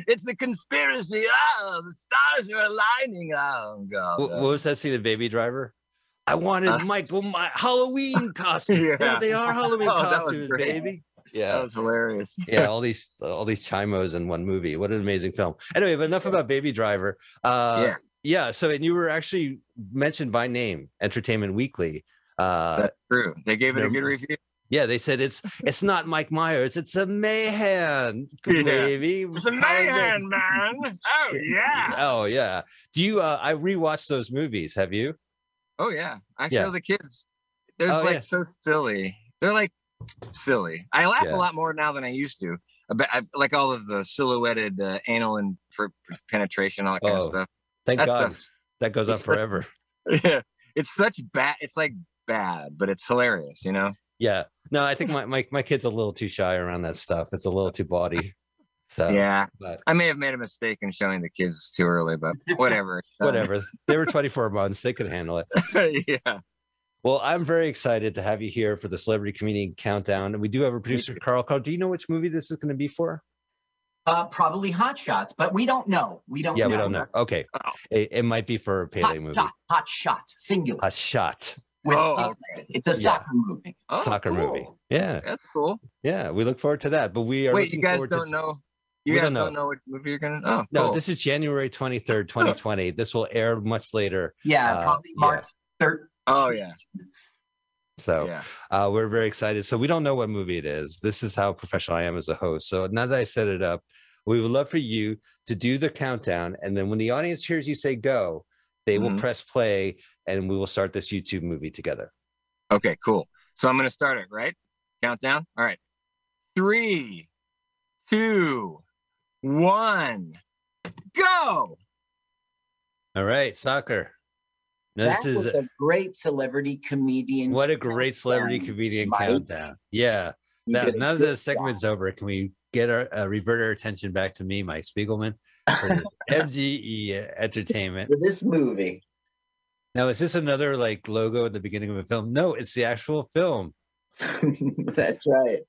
it's a conspiracy. Oh, the stars are aligning. Oh God. What, uh, what was that scene The Baby Driver? I wanted Huh? Michael my Halloween [laughs] costume. yeah. Yeah. they are Halloween [laughs] Oh, costumes, baby. Yeah. That was hilarious. yeah, [laughs] all these all these chimos in one movie. What an amazing film. Anyway, but enough about Baby Driver. Uh Yeah. Yeah, so and you were actually mentioned by name, Entertainment Weekly. Uh That's true. They gave it a good review. yeah, they said it's it's not Mike Myers, it's a Mayhan, Yeah. baby. It's a Colin May- man. Oh [laughs] yeah. Oh yeah. Do you uh I rewatched those movies, have you? Oh yeah. I Yeah. show the kids. They're Oh, like yeah. so silly. They're like silly. I laugh Yeah. a lot more now than I used to. About, like all of the silhouetted uh, anal and per- penetration, all that kind Oh, of stuff. Thank That God. That goes on forever. [laughs] yeah, it's such bad. It's like bad, but it's hilarious. You know. Yeah. No, I think my, my my kid's a little too shy around that stuff. It's a little too bawdy. So yeah. but I may have made a mistake in showing the kids too early, but whatever. Whatever. they were [laughs] 24 months. They could handle it. [laughs] yeah. Well, I'm very excited to have you here for the Celebrity Comedian Countdown. And we do have a producer, Carl. Carl, do you know which movie this is going to be for? Uh, probably Hot Shots, but we don't know. We don't. yeah, know. we don't know. Okay. It, it might be for a Pele Hot movie. shot, hot shot, singular. A shot. With Oh, Pele. It's a Yeah. soccer movie. Oh, soccer movie. Yeah. That's cool. Yeah. We look forward to that. But we are. Wait, you guys don't know? You We guys don't don't know. know. which movie you're gonna? Oh, No, cool. this is January 23rd, 2020. This will air much later. Yeah, Uh, probably yeah. March third. Oh yeah. So Yeah. uh, we're very excited. So we don't know what movie it is. This is how professional I am as a host. So now that I set it up, we would love for you to do the countdown. And then when the audience hears you say go, they will Mhm. press play and we will start this YouTube movie together. Okay, cool. So I'm gonna start it, right? Countdown. All right. Three, two, one, go. All right, soccer. That this was is a great celebrity comedian. what a great celebrity comedian Mike. countdown. Yeah. Now, did a now that good the segment's over, can we get our uh, revert our attention back to me, Mike Spiegelman, for this [laughs] MGE Entertainment? For this movie. Now, is this another like logo at the beginning of a film? No, it's the actual film. [laughs] That's right.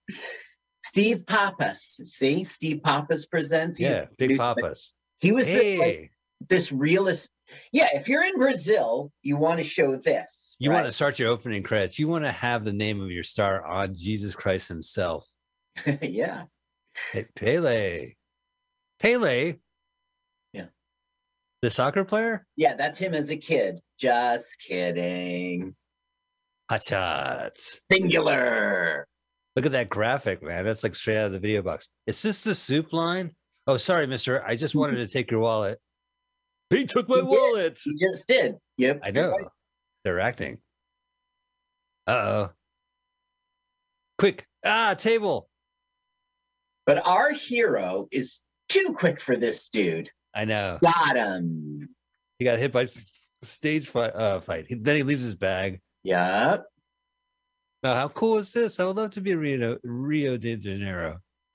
Steve Pappas. See, Steve Pappas presents. He's yeah, the Big Papas. He was the, Hey, like this realist. Yeah, if you're in Brazil, you want to show this. you right? want to start your opening credits. You want to have the name of your star on Jesus Christ Himself. [laughs] yeah. Hey, Pele. Pele. Yeah. The soccer player? Yeah, that's him as a kid. Just kidding. Hot shots. Singular. Look at that graphic, man. That's like straight out of the video box. Is this the soup line? Oh, sorry, mister. I just mm-hmm. wanted to take your wallet. He took my He did. wallet. He just did. Yep. I know. right. They're acting. Uh oh. Quick. Ah, table. But our hero is too quick for this dude. I know. Got him. He got hit by stage fight. Uh, fight. He- then he leaves his bag. Yep. Now, how cool is this? I would love to be Rio, Rio de Janeiro. [laughs]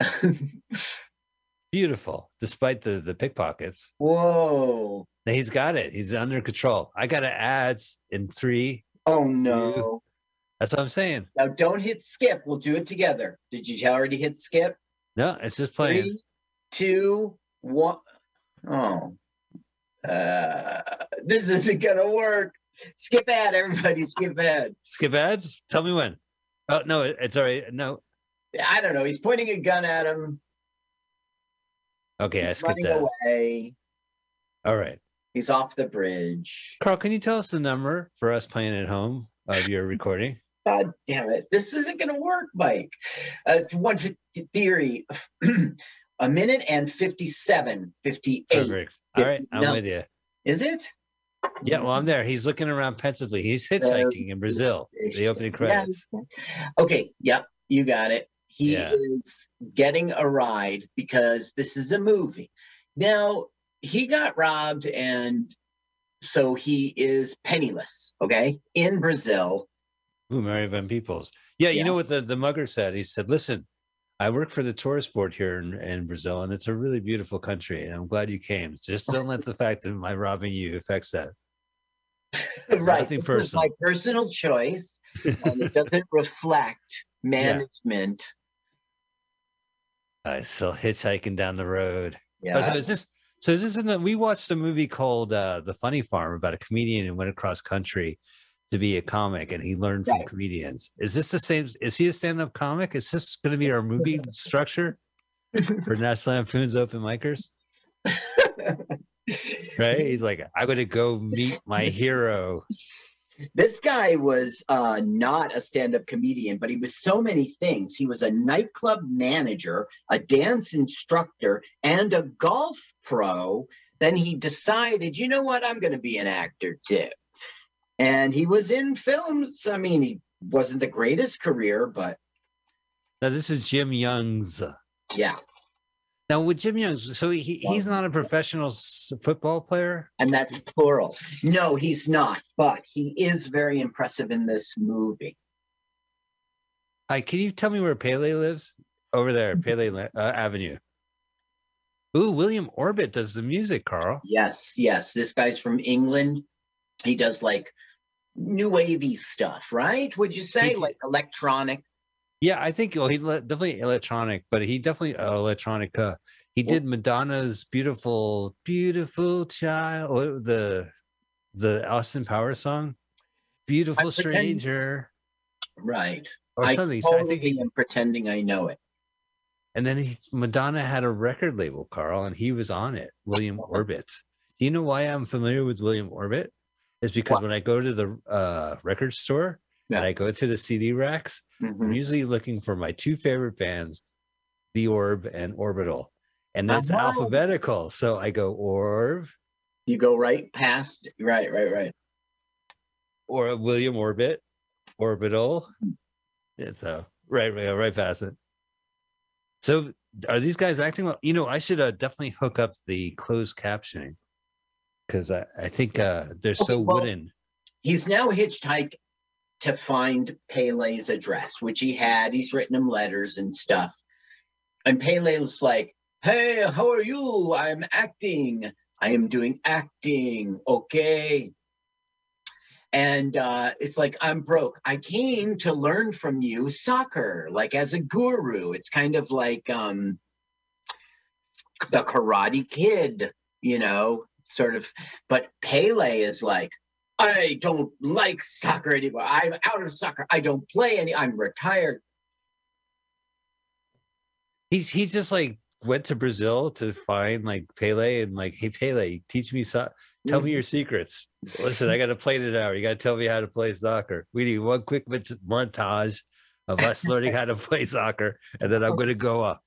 Beautiful, despite the the pickpockets. Whoa. Now he's got it. He's under control. I got to ads in three. Oh no. That's what I'm saying. Now don't hit skip. We'll do it together. Did you already hit skip? No, it's just playing. Three, two, one. Oh. Uh, this isn't gonna work. Skip ad, everybody. Skip ad. Skip ads. Tell me when. Oh no, it's right. No. I don't know. He's pointing a gun at him. Okay, I He's skipped running that. away. All right. He's off the bridge. Carl, can you tell us the number for us playing at home of your [laughs] recording? God damn it. This isn't going to work, Mike. Uh, one fif- theory. [clears throat] a minute and 57, 58. Perfect. All right, I'm No. with you. Is it? Yeah, well, I'm there. He's looking around pensively. He's hitchhiking in Brazil. The opening Yeah. credits. Okay. Yep. You got it. He Yeah. is getting a ride because this is a movie. Now, he got robbed and so he is penniless, okay, in Brazil. Ooh, Mario Van Peebles. Yeah, you know what the, the mugger said? He said, Listen, I work for the tourist board here in, in Brazil, and it's a really beautiful country, and I'm glad you came. Just don't let the [laughs] fact that my robbing you affects that. right. Nothing This was my personal choice, and it doesn't [laughs] reflect management. I still hitchhiking down the road. Yeah. Oh, so is this so is this in the, we watched a movie called uh, The Funny Farm about a comedian who went across country to be a comic and he learned from comedians. Is this the same? Is he a stand-up comic? Is this going to be our movie [laughs] structure for National Lampoon's open micers? [laughs] right? He's like, I'm going to go meet my hero. This guy was uh, not a stand-up comedian, but he was so many things. He was a nightclub manager, a dance instructor, and a golf pro. Then he decided, you know what, I'm going to be an actor too. And he was in films. I mean, he wasn't the greatest career, but Now this is Jim Youngs. yeah. Now with Jim Young, so he, he's not a professional s- football player. And that's plural. No, he's not, but he is very impressive in this movie. Hi, can you tell me where Pele lives? Over there, Pele uh, Avenue. Ooh, William Orbit does the music, Carl. Yes, yes. This guy's from England. He does like new wavy stuff, right? Would you say like electronic? Yeah, I think well, he definitely electronic, but he definitely uh, electronica. He did Madonna's "Beautiful, Beautiful Child," what- the the Austin Powers song, "Beautiful pretend- Stranger," Right. or I something. So I totally think he, am pretending I know it. and then he, Madonna had a record label, Carl, and he was on it. William Orbit. Do you know why I'm familiar with William Orbit? Is because when I go to the uh, record store and I go to the CD racks, Mm-hmm. I'm usually looking for my two favorite bands, The Orb and Orbital. And that's Uh-huh. alphabetical. So I go Orb You go right past. Right, right, right. or William Orbit, Orbital. Yeah, so right, right, right past it. So are these guys acting well? You know, I should uh, definitely hook up the closed captioning because I, I think uh, they're so well- wooden. He's now hitchhiked to find Pele's address, which he had. He's written him letters and stuff. And Pele's like, Hey, how are you? I'm acting. I am doing acting. Okay. And uh, it's like, I'm broke. I came to learn from you soccer, like as a guru. It's kind of like um, the Karate Kid, you know, sort of. But Pele is like, I don't like soccer anymore. I'm out of soccer. I don't play any. I'm retired. He's he just like went to Brazil to find like Pele and like, hey Pele, teach me so tell me your secrets. Listen, I got to play it out. You got to tell me how to play soccer. We need one quick montage of us [laughs] learning how to play soccer, and then I'm going to go up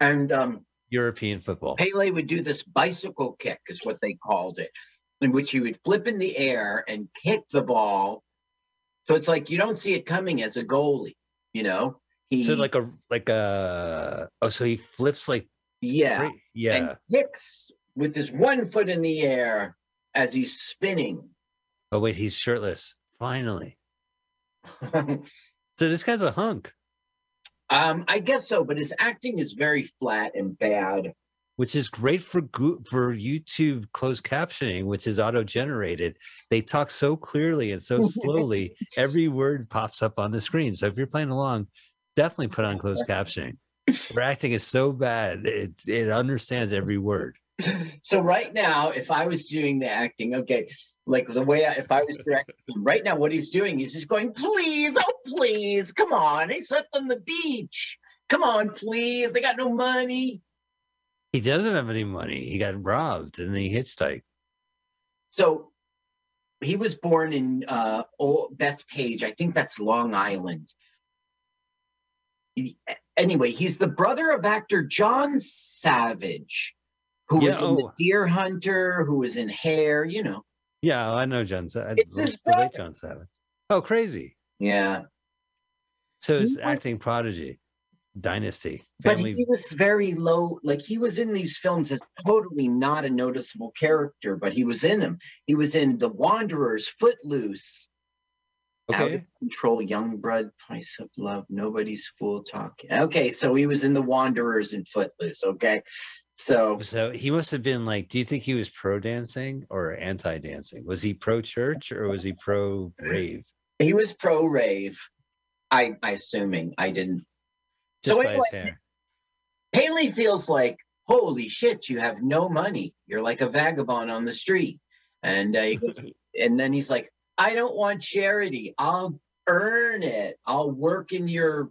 And um, European football. Pele would do this bicycle kick, is what they called it, in which he would flip in the air and kick the ball. So it's like you don't see it coming as a goalie, you know? He, So like a like a oh, so he flips like yeah, yeah. and kicks with his one foot in the air as he's spinning. Oh wait, he's shirtless. Finally. [laughs] so this guy's a hunk. Um, I guess so, but his acting is very flat and bad. Which is great for for YouTube closed captioning, which is auto generated. They talk so clearly and so slowly, [laughs] every word pops up on the screen. So if you're playing along, definitely put on closed captioning. Their acting is so bad; it it understands every word. So right now, if I was doing the acting, okay, like the way I, if I was directing right now, what he's doing is he's going, please, oh please, come on, I slept on the beach. Come on, please, I got no money. He doesn't have any money. He got robbed and he hitchhiked. So he was born in uh, Old Bethpage. I think that's Long Island. He- anyway, he's the brother of actor John Savage, who Yeah, was in The oh. Deer Hunter, who was in Hair, you know. Yeah, I know John. Sa- I It's his brother. John Savage. Oh, crazy! Yeah. So it's acting prodigy, dynasty, But he was very low, like he was in these films as totally not a noticeable character, but he was in them. He was in The Wanderers, Footloose, Out of okay. Control, Young Blood, Price of Love, Nobody's Fool Talking. Okay, so he was in The Wanderers and Footloose. Okay, so So he must have been like. Do you think he was pro dancing or anti dancing? Was he pro church or was he pro rave? he was pro rave. I, I assuming I didn't. Just so by anyway, his hair. Haley feels like, holy shit, you have no money. You're like a vagabond on the street. And uh, goes, [laughs] and then he's like, I don't want charity. I'll earn it. I'll work in your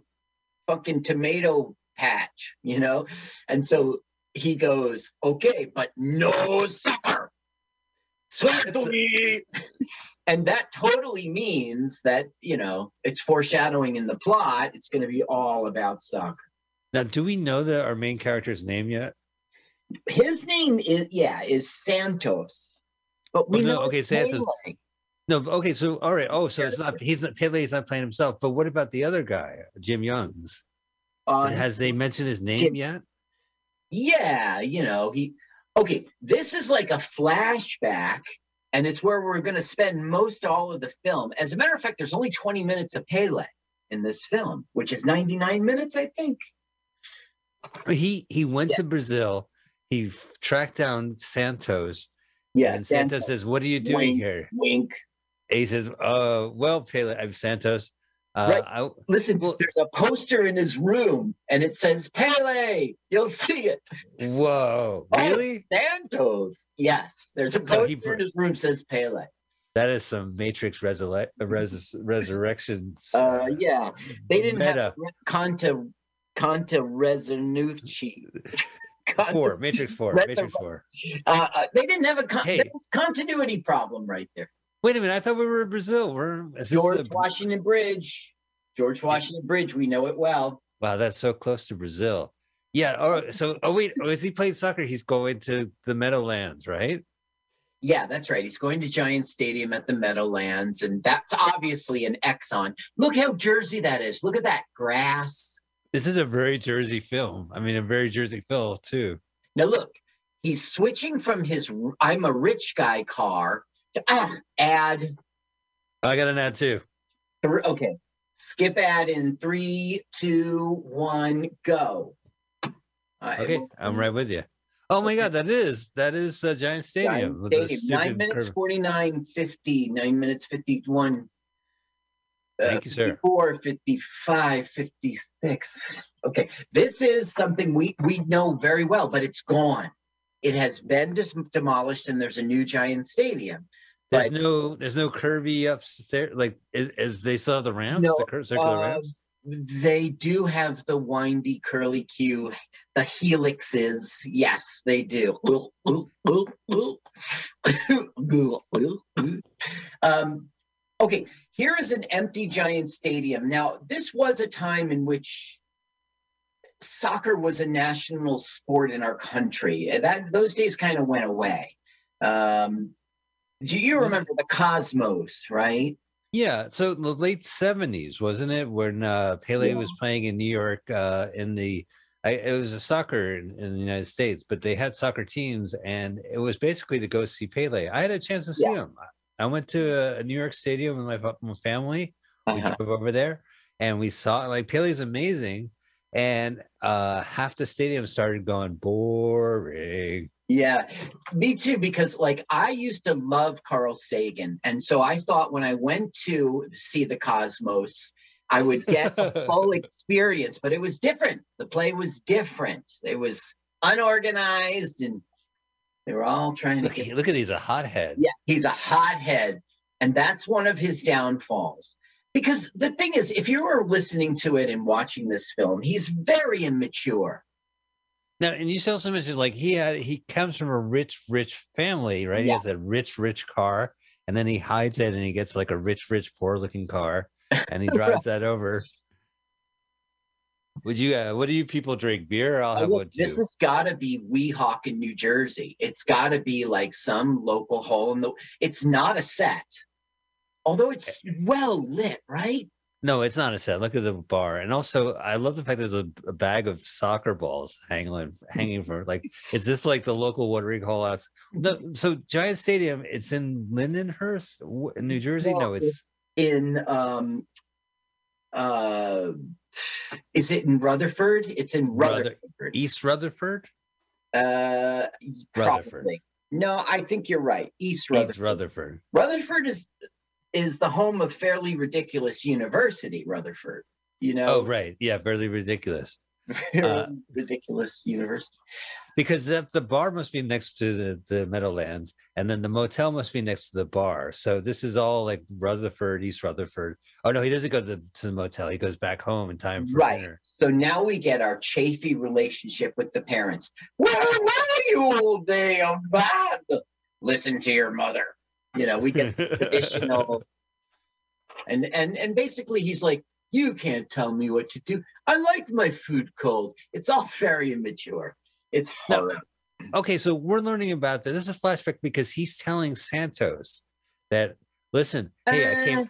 fucking tomato patch, you know? And so he goes, okay, but no sucker. Swing it to me. [laughs] And that totally means that, you know, it's foreshadowing in the plot. It's going to be all about soccer. Now, do we know that our main character's name yet? His name is yeah is Santos, but we Oh, no, know okay, Santos. Pele. No, okay, so all right. Oh, so it's not he's not Pele's not playing himself. But what about the other guy, Jim Youngs? Uh, Has they mentioned his name Jim- yet? Yeah, you know he. Okay, this is like a flashback, and it's where we're going to spend most all of the film. As a matter of fact, there's only 20 minutes of Pele in this film, which is 99 minutes, I think. He he went to Brazil. He tracked down Santos. Yeah, and Santos Santos. says, "What are you doing Wink, here?" Wink. And he says, "Uh, well, Pele, I'm Santos. Uh, Right. I, Listen, there's a poster in his room, and it says Pele. You'll see it. whoa, Oh, really? Santos. Yes, there's a poster he in his room says Pele. That is some Matrix resurre- res- resurrections. Uh, yeah, they didn't Meta. have Conta Conta Resonucci. Four, Matrix Four, Matrix Four. Uh, uh, they didn't have a con- Hey. there was continuity problem right there. Wait a minute, I thought we were in Brazil. We're George the- Washington Bridge. George Washington Bridge. We know it well. Wow, that's so close to Brazil. Yeah. Oh, so oh wait, oh, is he playing soccer? He's going to the Meadowlands, right? Yeah, that's right. He's going to Giant Stadium at the Meadowlands, and that's obviously an Exxon. Look how Jersey that is. Look at that grass. This is a very Jersey film. I mean, a very Jersey film too. Now look, he's switching from his "I'm a rich guy" car ah, ad. I got an ad too. Thr- Okay, skip ad in three, two, one, go. Okay, I'm right with you. Oh my God, that is that is a Giant Stadium. Giant Stadium, nine minutes, curve. 49, 50, nine minutes, 51. uh, Thank you, sir. 54, 55, 56. Okay, this is something we, we know very well, but it's gone. It has been dis- demolished and there's a new giant stadium. There's no there's no curvy upstairs. Like is, is they still have the ramps, No, the cur- circular uh, ramps. They do have the windy curly Q, the helixes. Yes, they do. [laughs] um, okay, here is an empty giant stadium. Now, this was a time in which soccer was a national sport in our country. That those days kind of went away. Um, do you remember the Cosmos, right? Yeah, so the late seventies, wasn't it, when uh, Pele Yeah. was playing in New York uh, in the I, it was a soccer in, in the United States, but they had soccer teams, and it was basically to go see Pele. I had a chance to see him. I went to a, a New York Stadium with my, my family. We Uh-huh. drove over there, and we saw like Pele's amazing, and uh, half the stadium started going boring. Yeah, me too, because like I used to love Carl Sagan. And so I thought when I went to see the Cosmos, I would get a [laughs] full experience, but it was different. The play was different. It was unorganized and they were all trying to Look, get. look at he's a hothead. Yeah, he's a hothead. And that's one of his downfalls. Because the thing is, if you're listening to it and watching this film, he's very immature. Now, and you also mentioned like he had he comes from a rich, rich family, right? He has a rich, rich car, and then he hides it and he gets like a rich, rich, poor looking car, and he [laughs] drives that over. Would you? Uh, what do you people drink? Beer? I'll Oh, have one too. this has got to be Weehawken, New Jersey. It's got to be like some local hole in the. It's not a set, although it's well lit, right? No, it's not a set. Look at the bar, and also I love the fact there's a, a bag of soccer balls hanging hanging for like. Is this like the local watering hole house? No, so Giant Stadium. It's in Lindenhurst, New Jersey. no, it's in um, uh, is it in Rutherford? It's in Ruther- Rutherford. East Rutherford. Uh, Rutherford. probably. No, I think you're right. East Rutherford. East Rutherford. Rutherford is is the home of Fairly Ridiculous University. Rutherford. You know. Oh, right. Yeah, fairly ridiculous. [laughs] Fairly uh, Ridiculous University. Because that the bar must be next to the, the Meadowlands, and then the motel must be next to the bar. So this is all like Rutherford, East Rutherford. Oh no, he doesn't go to the, to the motel. He goes back home in time for Right. dinner. So now we get our chafy relationship with the parents. Where were you all day on bad? Listen to your mother. You know, we get the traditional [laughs] and and and basically he's like, You can't tell me what to do. I like my food cold. It's all very immature. It's hard. Okay, so we're learning about this. This is a flashback because he's telling Santos that listen, hey, I came Uh,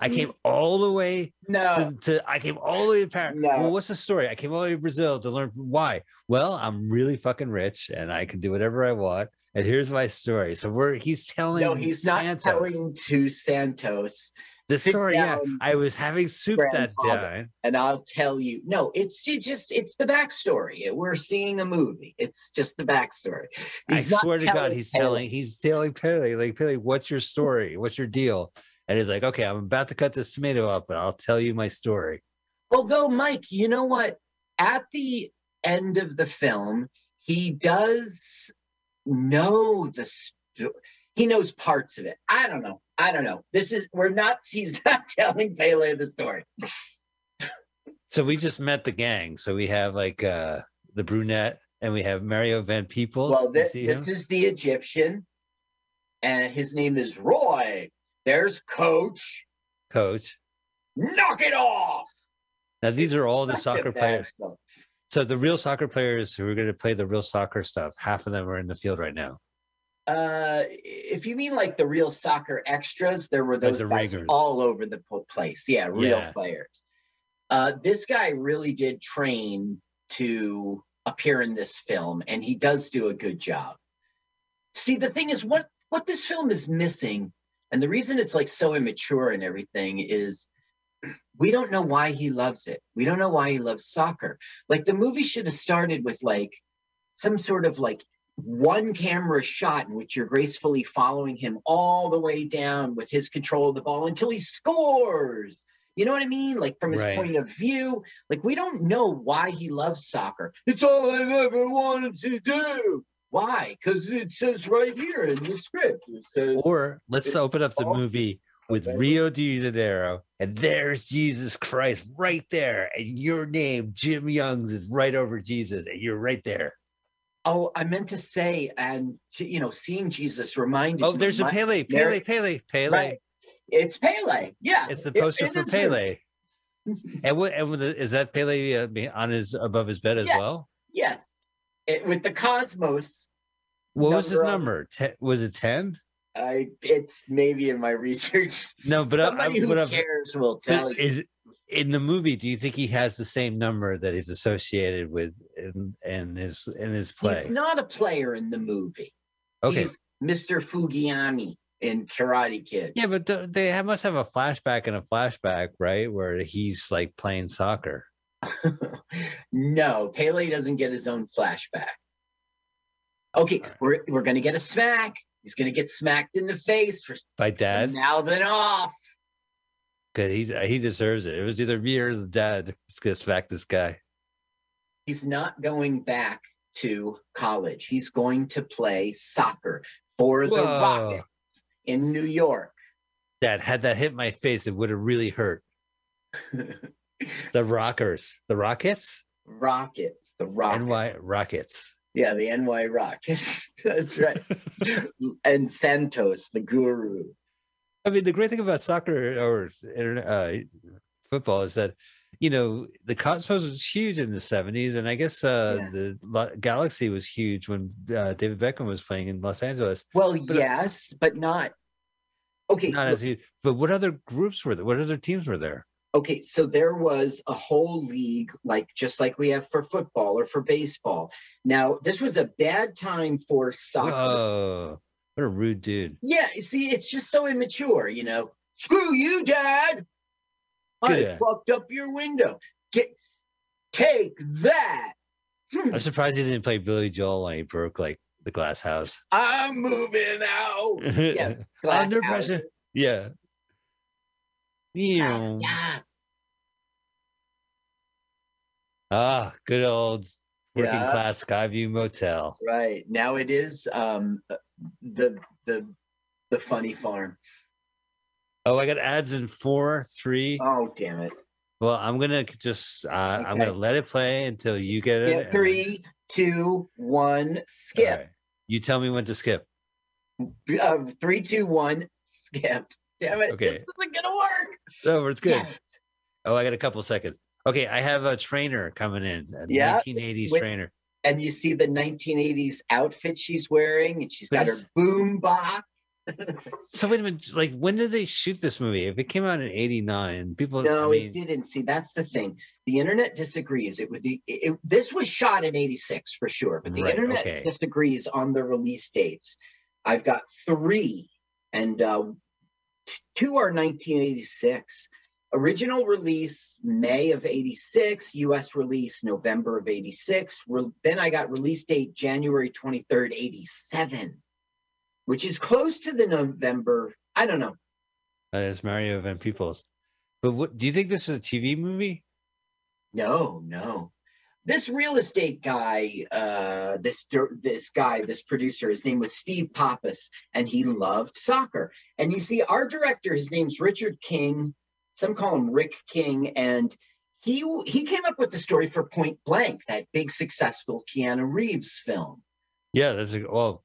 I came all the way no. to, to I came all the way to Paris. No. Well, what's the story? I came all the way to Brazil to learn why. Well, I'm really fucking rich and I can do whatever I want. And here's my story. So we're he's telling No, he's not Santos telling to Santos. the story. Yeah, I was having soup that day. and I'll tell you. No, it's it just it's the backstory. We're seeing a movie. It's just the backstory. I He's not swear to God, he's Pele. telling he's telling Pele, like Pele, what's your story? What's your deal? And he's like, okay, I'm about to cut this tomato up, but I'll tell you my story. Although, Mike, you know what? At the end of the film, he does know the sto- he knows parts of it. I don't know. I don't know. This is we're not. He's [laughs] not telling Pele the story. So we just met the gang. So we have like uh the brunette and we have Mario Van Peebles. Well, this, this is the Egyptian, and his name is Roy. There's Coach. coach. Knock it off. Now these are all the Such soccer players. So the real soccer players who are going to play the real soccer stuff, half of them are in the field right now. Uh, if you mean like the real soccer extras, there were those guys ringers. all over the place. Yeah, real Yeah. players. Uh, this guy really did train to appear in this film, and he does do a good job. See, the thing is, what what this film is missing, and the reason it's like so immature and everything is we don't know why he loves it. We don't know why he loves soccer. Like the movie should have started with like some sort of like one camera shot in which you're gracefully following him all the way down with his control of the ball until he scores. You know what I mean? Like from his Right. point of view, like we don't know why he loves soccer. It's all I've ever wanted to do. Why? Because it says right here in the script. It says Or let's open up the movie with Rio de Janeiro, and there's Jesus Christ right there, and your name, Jim Youngs, is right over Jesus, and you're right there. Oh, I meant to say, and you know, seeing Jesus reminded Oh, there's a Pele, Pele, Pele, Pele. Right. It's Pele. Yeah. It's the poster it for is. Pele. [laughs] and what? And the, is that Pele uh, on his above his bed as Yeah. well? Yes. It, with the cosmos. What was his number? Ten, was it ten? I it's maybe in my research. No, but I, Somebody I, who but I've- cares will tell you. Is in the movie? Do you think he has the same number that he's associated with in, in his in his play? He's not a player in the movie. Okay. He's Mr. Fugiani in Karate Kid. Yeah, but they have, must have a flashback and a flashback, right? Where he's like playing soccer. [laughs] No, Pele doesn't get his own flashback. Okay, we're we're gonna get a smack. He's gonna get smacked in the face for By dad, now then off. good. He uh, he deserves it. It was either me or the dad. Let's get smack this guy. He's not going back to college. He's going to play soccer for the Whoa. Rockets in New York. Dad, had that hit my face, it would have really hurt. [laughs] the Rockers, the Rockets. Rockets, the Rockets. NY Rockets. Yeah, the NY Rockets. [laughs] That's right. [laughs] and Santos, the guru. I mean, the great thing about soccer or uh, football is that you know the Cosmos was huge in the '70s, and I guess uh, the Lo- Galaxy was huge when uh, David Beckham was playing in Los Angeles. Well, But, uh, yes, but not. Okay, Not look- as huge. But what other groups were there? What other teams were there? Okay, so there was a whole league, like just like we have for football or for baseball. Now, this was a bad time for soccer. Whoa! What a rude dude. Yeah, see, it's just so immature, you know. Screw you, Dad. I Yeah. Uh, fucked up your window. Get take that. Hmm. I'm surprised he didn't play Billy Joel when he broke like the glass house. I'm moving out. [laughs] Yeah, glass Under houses. pressure. Yeah. Yeah. Ah, good old working Yeah. class Skyview Motel. Right. Now it is um the the the funny farm. Oh, I got ads in four, three. Oh, damn it. Well, I'm gonna just uh, I'm gonna let it play until you get it. Yeah, and three, two, one, skip. All right. You tell me when to skip. Uh, three, two, one, skip. Damn it. Okay. This isn't gonna work. No, it's good. It. Oh, I got a couple seconds. Okay, I have a trainer coming in, a Yeah, 1980s with- trainer. And you see the 1980s outfit she's wearing, and she's got her boom box. [laughs] So wait a minute, like when did they shoot this movie? If it came out in '89, people. No, I mean, it didn't. See, that's the thing. The internet disagrees. It would be it, this was shot in '86 for sure, but the Right, internet okay. disagrees on the release dates. I've got three, and uh, two are 1986. Original release May of 86, US release November of 86. Re- then I got release date January 23rd, 87, which is close to the November. I don't know. uh, it's Mario Van Peebles. But what do you think this is a TV movie? No, no. This real estate guy, uh, this this guy, this producer, his name was Steve Pappas, and he loved soccer. And you see, our director, his name's Richard King. Some call him Rick King, and he he came up with the story for Point Blank, that big successful Keanu Reeves film. Yeah, that's a, well,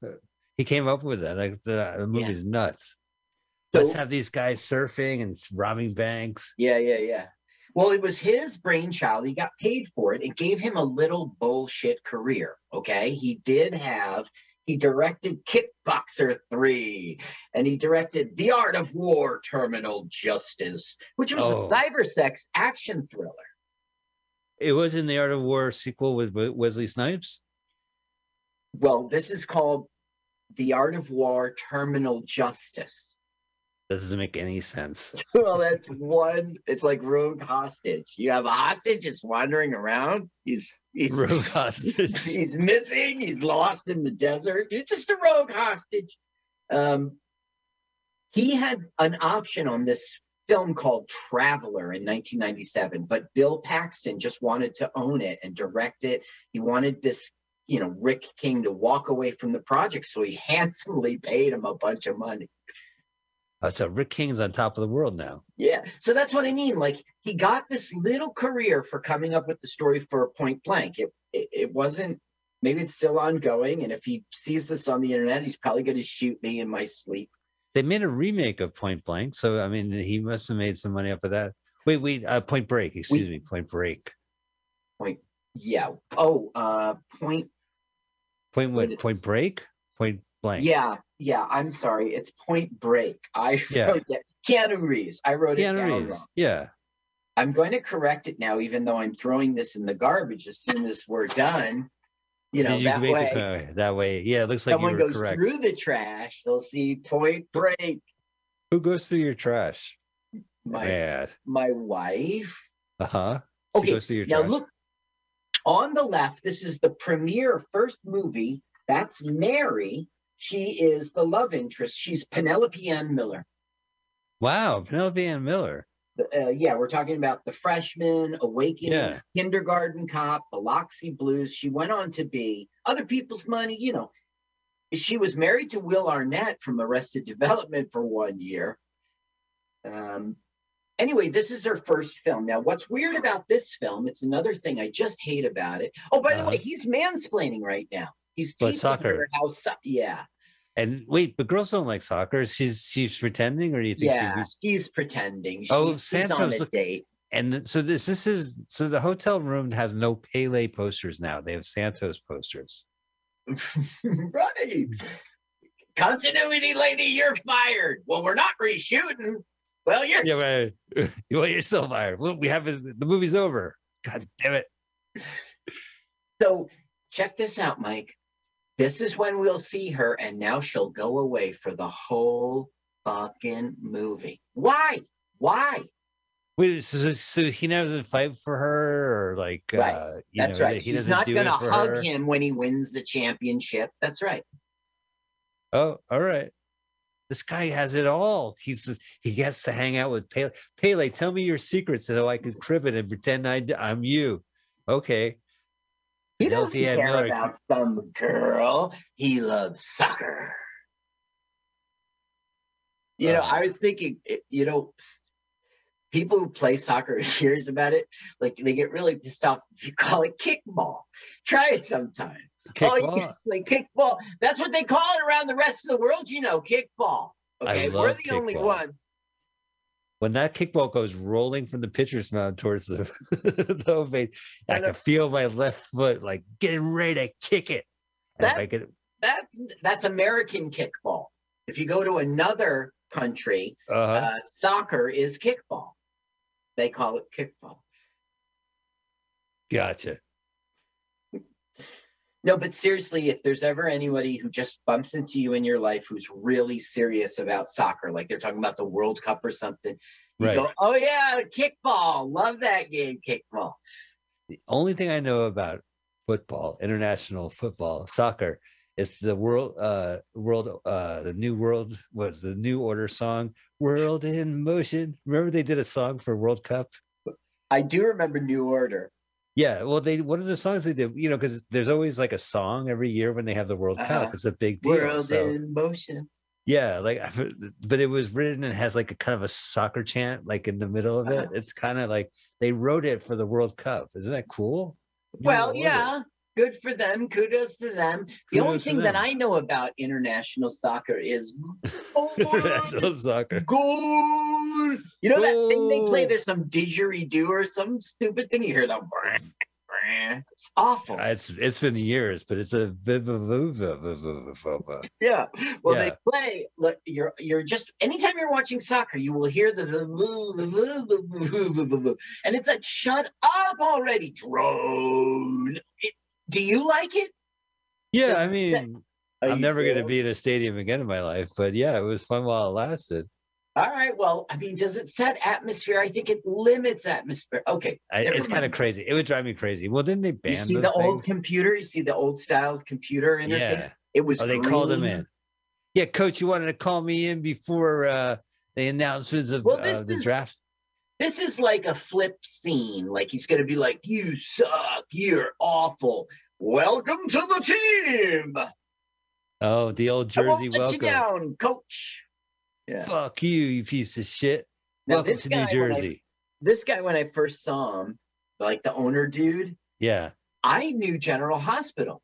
he came up with that. Like the, the movie's nuts. Let's have these guys surfing and robbing banks. Yeah, yeah, yeah. Well, it was his brainchild. He got paid for it. It gave him a little bullshit career. Okay. He did have, he directed Kickboxer 3 and he directed The Art of War Terminal Justice, which was Oh. a cyber sex action thriller. It was in the Art of War sequel with Wesley Snipes. Well, this is called The Art of War Terminal Justice. Doesn't make any sense. [laughs] well, that's one. It's like rogue hostage. You have a hostage just wandering around. He's he's Rogue [laughs] hostage. He's missing. He's lost in the desert. He's just a rogue hostage. Um, he had an option on this film called Traveler in 1997, but Bill Paxton just wanted to own it and direct it. He wanted this, you know, Rick King to walk away from the project, so he handsomely paid him a bunch of money. Uh, so Rick King's on top of the world now. Yeah, so that's what I mean. Like he got this little career for coming up with the story for Point Blank. It it, it wasn't. Maybe it's still ongoing, and if he sees this on the internet, he's probably going to shoot me in my sleep. They made a remake of Point Blank, so I mean, he must have made some money off of that. Wait, wait, uh, Point Break. Excuse me, Point Break. Point. Yeah. Oh, uh, Point. Point what? Point Break. Point Blank. Yeah, yeah. I'm sorry. It's Point Break. I [laughs] Yeah. wrote that. Keanu Reeves. I wrote it down Reeves. wrong. Yeah. I'm going to correct it now, even though I'm throwing this in the garbage as soon as we're done. You know, you that way. the that way? Yeah, it looks like someone goes correct. through the trash, they'll see Point Break. Who goes through your trash? My Man. my wife. Uh huh. Okay, goes through your now trash. look on the left. This is the premiere first movie. That's Mary. She is the love interest. She's Penelope Ann Miller. Wow, Penelope Ann Miller. Uh, yeah, we're talking about the freshman, Awakenings, Yeah. Kindergarten Cop, Biloxi Blues. She went on to be Other People's Money. You know, she was married to Will Arnett from Arrested Development for one year. Um, anyway, this is her first film. Now, what's weird about this film? It's another thing I just hate about it. Oh, by the way, he's mansplaining right now. He's But soccer. her how. So- yeah, And wait, but girls don't like soccer. She's she's pretending, or do you think? yeah. He's pretending. Oh, she, oh, Santos. on a look- date. And so this this is so the hotel room has no Pele posters now. They have Santos posters. [laughs] right. Continuity lady, you're fired. Well, we're not reshooting. Well, you're Yeah, right. [laughs] well, you're still fired. We have the movie's over. God damn it. So check this out, Mike. This is when we'll see her, and now she'll go away for the whole fucking movie. Why? Why? Wait, so, so he doesn't fight for her, or like, Right. uh, you That's know, right. He He's doesn't going to hug her? him when he wins the championship. That's right. Oh, all right. This guy has it all. He's just- he gets to hang out with Pele. Pele, tell me your secrets so I can crib it and pretend I, I, am you. Okay. He doesn't Penelope care Miller- about some girl. He loves soccer. You know. I was thinking, eh, you know, people who play soccer [laughs] are serious about it. Like they get really pissed off if you call it kickball. Try it sometime. Oh, you can Kickball? play kickball. That's what they call it around the rest of the world. You know, kickball. Okay, we're the only ones. When that kickball goes rolling from the pitcher's mound towards the, [laughs] the home base, I And can feel my left foot like getting ready to kick it. That- I could, That's that's American kickball. If you go to another country, uh-huh. uh, soccer is kickball. They call it kickball. gotcha. No, but seriously, if there's ever anybody who just bumps into you in your life who's really serious about soccer, like they're talking about the World Cup or something, you Right. go, "Oh yeah, kickball, love that game, kickball." The only thing I know about football, international football, soccer, is the world, uh, world, uh, the new world was the new order song, "World in Motion." Remember they did a song for World Cup. I do remember New Order. Yeah, well, they one of the songs they did, you know, because there's always like a song every year when they have the World Cup. Uh-huh. It's a big deal. World so- in motion. Yeah, like, but it was written and has like a kind of a soccer chant, like in the middle of it. Uh-huh. It's kind of like they wrote it for the World Cup. Isn't that cool? New Well, yeah, good for them. Kudos to them. The only Kudos to thing that. I know about international soccer is [laughs] International soccer. goal. You know that thing they play? There's some didgeridoo or some stupid thing. You hear brr. [laughs] It's awful. Uh, it's it's been years, but it's a Yeah. Well, Yeah. they play. Look, you're you're just anytime you're watching soccer, you will hear the and it's like shut up already, drone. It- do you like it? Yeah, I mean, I'm never going to be in a stadium again in my life, but yeah, it was fun while it lasted. All right. Well, I mean, does it set atmosphere? I think it limits atmosphere. Okay. I, it's kind of crazy. It would drive me crazy. Well, didn't they ban You see the old things? computer? You see the old style computer interface? Yeah. It was. Oh, they called him in. Yeah, coach, you wanted to call me in before uh, the announcements of Well, uh, this the is- draft. This is like a flip scene. Like he's going to be like, "You suck. You're awful. Welcome to the team. Oh, the old Jersey welcome. down, coach." Yeah. Fuck you, you piece of shit. Now, welcome to guy, New when I- Jersey. This guy, when I first saw him, like the owner dude, Yeah. I knew General Hospital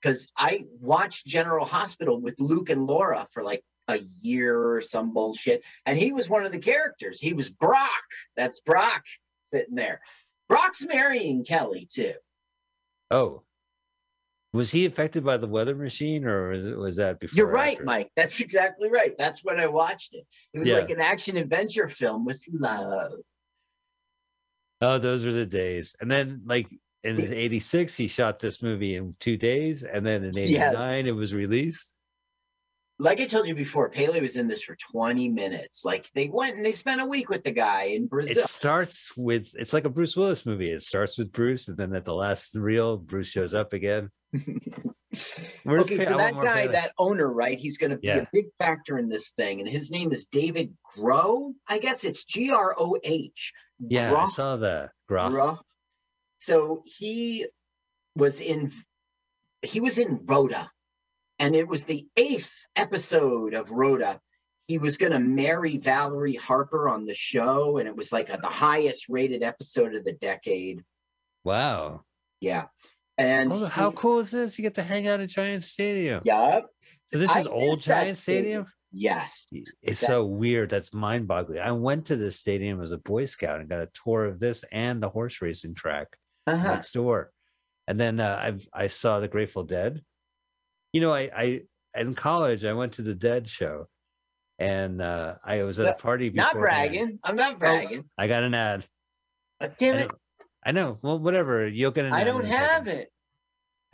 because I watched General Hospital with Luke and Laura for like a year or some bullshit. And he was one of the characters. He was Brock. That's Brock sitting there. Brock's marrying Kelly too. Oh. Was he affected by the weather machine or was, it, was that before? You're right, after? Mike. That's [laughs] exactly right. That's when I watched it. It was Yeah. like an action adventure film with love. Oh, those were the days. And then, like in '86, he shot this movie in two days, and then in Yes. '89, it was released. Like I told you before, Pele was in this for 20 minutes. Like they went and they spent a week with the guy in Brazil. It starts with it's like a Bruce Willis movie. It starts with Bruce, and then at the last reel, Bruce shows up again. [laughs] Okay, so that guy, Pele. that owner, right? He's going to be Yeah. a big factor in this thing, and his name is David Groh. I guess it's G R O H. yeah, I saw that. Groff. Groh. So he was in. He was in Rhoda, and it was the eighth episode of Rhoda. he was going to marry Valerie Harper on the show, and it was like a, the highest rated episode of the decade. Wow. Yeah. And Oh, how he- cool is this? You get to hang out at Giant Stadium. Yup. So this I is old missed that Giant Stadium? Yes. It's That- so weird. That's mind boggling. I went to this stadium as a Boy Scout and got a tour of this and the horse racing track Uh-huh. next door. And then uh, I I saw the Grateful Dead. You know, I I in college I went to the Dead show, and uh, I was at a party. Not bragging. I'm not bragging. I got an ad. Damn I it. I know. Well, whatever. You'll get an I don't have it.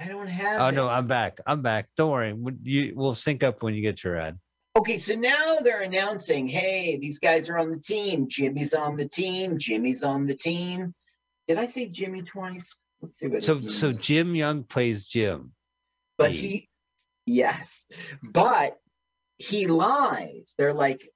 I don't have it. Oh it. no, I'm back. I'm back. Don't worry. You we'll sync up when you get your ad. Okay, so now they're announcing, hey, these guys are on the team. Jimmy's on the team. Jimmy's on the team. Did I say Jimmy twice? Let's see what So so. Jim Young plays Jim. but he yes, but he lies. They're like,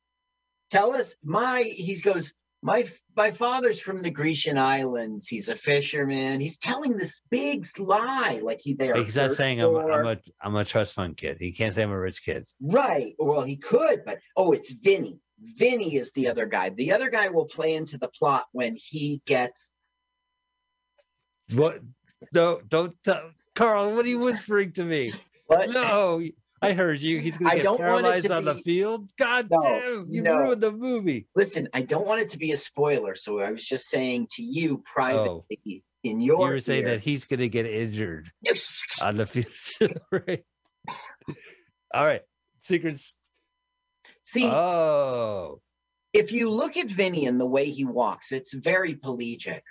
tell us my he goes, my my father's from the Grecian islands. He's a fisherman. He's telling this big lie, like he they are He's not saying I'm, I'm a I'm a trust fund kid. He can't say I'm a rich kid. Right. Well, he could, but oh, it's Vinny. Vinny is the other guy. The other guy will play into the plot when he gets. What? No, don't tell Carl. What are you whispering to me? What? No, I heard you. He's gonna I get don't want paralyzed to on the field. God No, damn! You no. ruined the movie. Listen, I don't want it to be a spoiler, so I was just saying to you Oh. privately in You your were saying ear- that he's gonna get injured on the field, [laughs] right? All right, secrets. See, Oh, if you look at Vinny and the way he walks, it's very pelagic.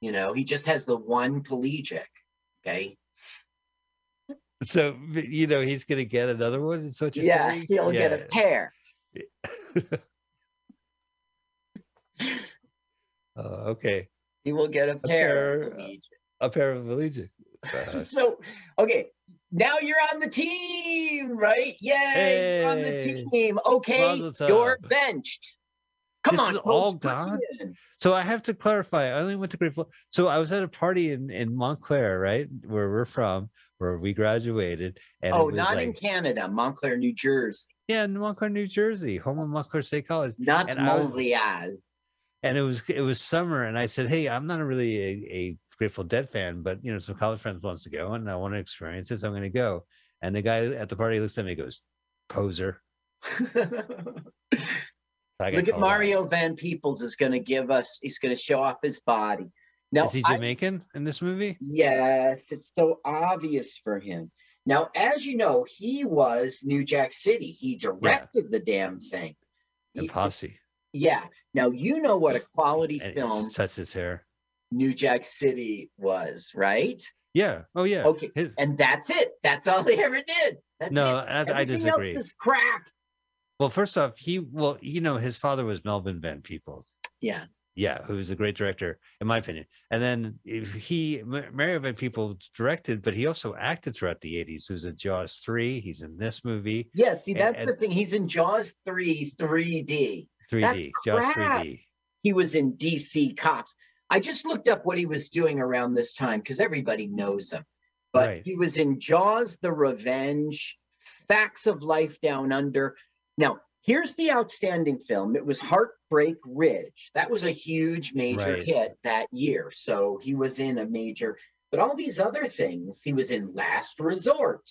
You know, he just has the one pelagic. Okay. So you know he's gonna get another one. Is what you're Yes, saying? he'll get a pair. Oh, [laughs] okay, He will get a pair. pair- a pair of Allegiant. Uh, [laughs] so okay now you're on the team right yay you're on the team okay you're benched come This on is all gone? So I have to clarify. I only went to Grateful. So I was at a party in in Montclair, right, where we're from, where we graduated. And oh not in canada montclair new jersey yeah, in Montclair, New Jersey, home of Montclair State College. not And I was- montreal and it was it was summer, and I said, "Hey, I'm not really a, a Grateful Dead fan, but you know, some college friends wants to go, and I want to experience it, so I'm going to go." And the guy at the party looks at me, and goes, "Poser." [laughs] Look at called out. mario van peebles is going to give us he's going to show off his body now Is he I- Jamaican in this movie? Yes, it's so obvious for him. Now, as you know, he was New Jack City. He directed the damn thing. And Posse. Yeah. Now you know what a quality And film That's his hair. New Jack City was, right? Yeah. Oh yeah. Okay. His- And that's it. That's all they ever did. That's No. I- I disagree. Else is crap. Well, first off, he well, you know, his father was Melvin Van Peebles. Yeah. Yeah, who's a great director, in my opinion. And then if he Ma- Mario Van Peebles directed, but he also acted throughout the '80s. He was in Jaws three. He's in this movie. Yeah. See, that's and the thing. He's in Jaws 3 3D. 3D. Jaws crap. 3D. He was in DC Cops. I just looked up what he was doing around this time because everybody knows him. But Right. he was in Jaws the Revenge, Facts of Life Down Under. Now, here's the outstanding film. It was Heartbreak Ridge. That was a huge major Right. hit that year. So he was in a major, but all these other things, he was in Last Resort.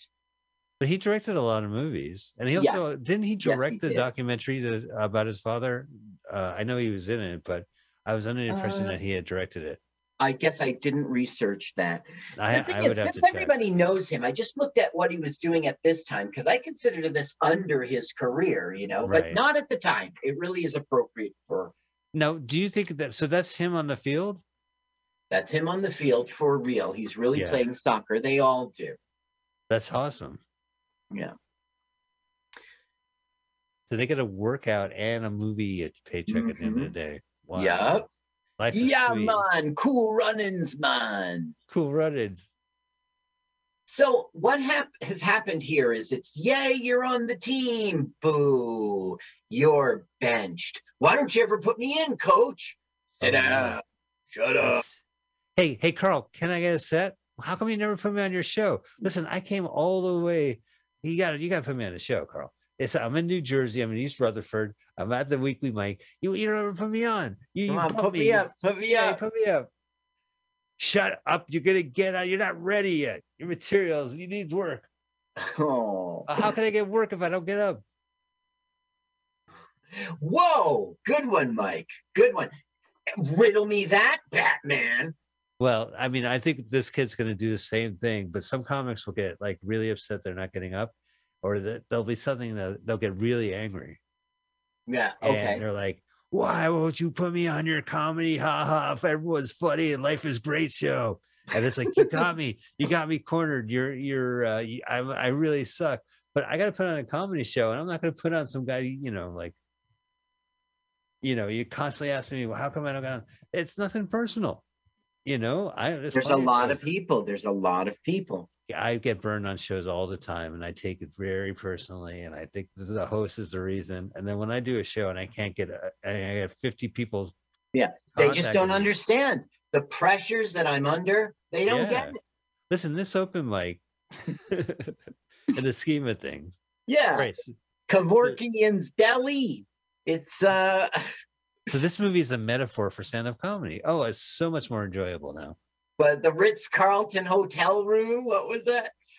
But he directed a lot of movies, and he Yes. also didn't he Yes, he direct the did. documentary that, about his father? Uh, I know he was in it, but I was under the impression Uh, that he had directed it. I guess I didn't research that. I, the thing I is, have since to check. everybody knows him, I just looked at what he was doing at this time because I considered this under his career, you know, but not at the time. It really is appropriate for Now, do you think that? So that's him on the field. that's him on the field for real. He's really Yeah. playing soccer. They all do. That's awesome. Yeah. So they get a workout and a movie at paycheck at the end of the mm-hmm. day. Wow. Yup. Life Yeah, man. Cool runnings, man. Cool runnings. So what hap- has happened here is it's yay, you're on the team. Boo, you're benched. Why don't you ever put me in, coach? Sit Oh, down. Shut up. Hey, hey, Carl, can I get a set? How come you never put me on your show? Listen, I came all the way. You got to You got to put me on the show, Carl. It's I'm in New Jersey. I'm in East Rutherford. I'm at the weekly mic. You you don't ever put me on. You, you on, put me up, put me up. Put me up. Shut up. You're gonna get out. You're not ready yet. Your materials, you need work. [laughs] Oh. How can I get work if I don't get up? Whoa, good one, Mike. Good one. Riddle me that, Batman. Well, I mean, I think this kid's going to do the same thing, but some comics will get like really upset they're not getting up, or that there'll be something that they'll get really angry. Yeah, Okay. And they're like, why won't you put me on your comedy? Ha ha. If everyone's funny and life is great show. And it's like, you got me, you got me cornered. You're, you're, uh, you, I, I really suck, but I got to put on a comedy show and I'm not going to put on some guy, you know, like, you know, you constantly ask me, well, how come I don't got on? It's nothing personal. You know, I, There's a lot of people. There's a lot of people. I get burned on shows all the time and I take it very personally. And I think the host is the reason. And then when I do a show and I can't get, a, I get 50 people. Yeah, they just don't me. understand the pressures that I'm under. They don't Yeah. get it. Listen, this open mic, [laughs] in the scheme of things, Yeah. Right. Kevorkian's Deli. It's uh [laughs] so this movie is a metaphor for stand-up comedy. Oh, it's so much more enjoyable now. But the Ritz Carlton hotel room, what was that?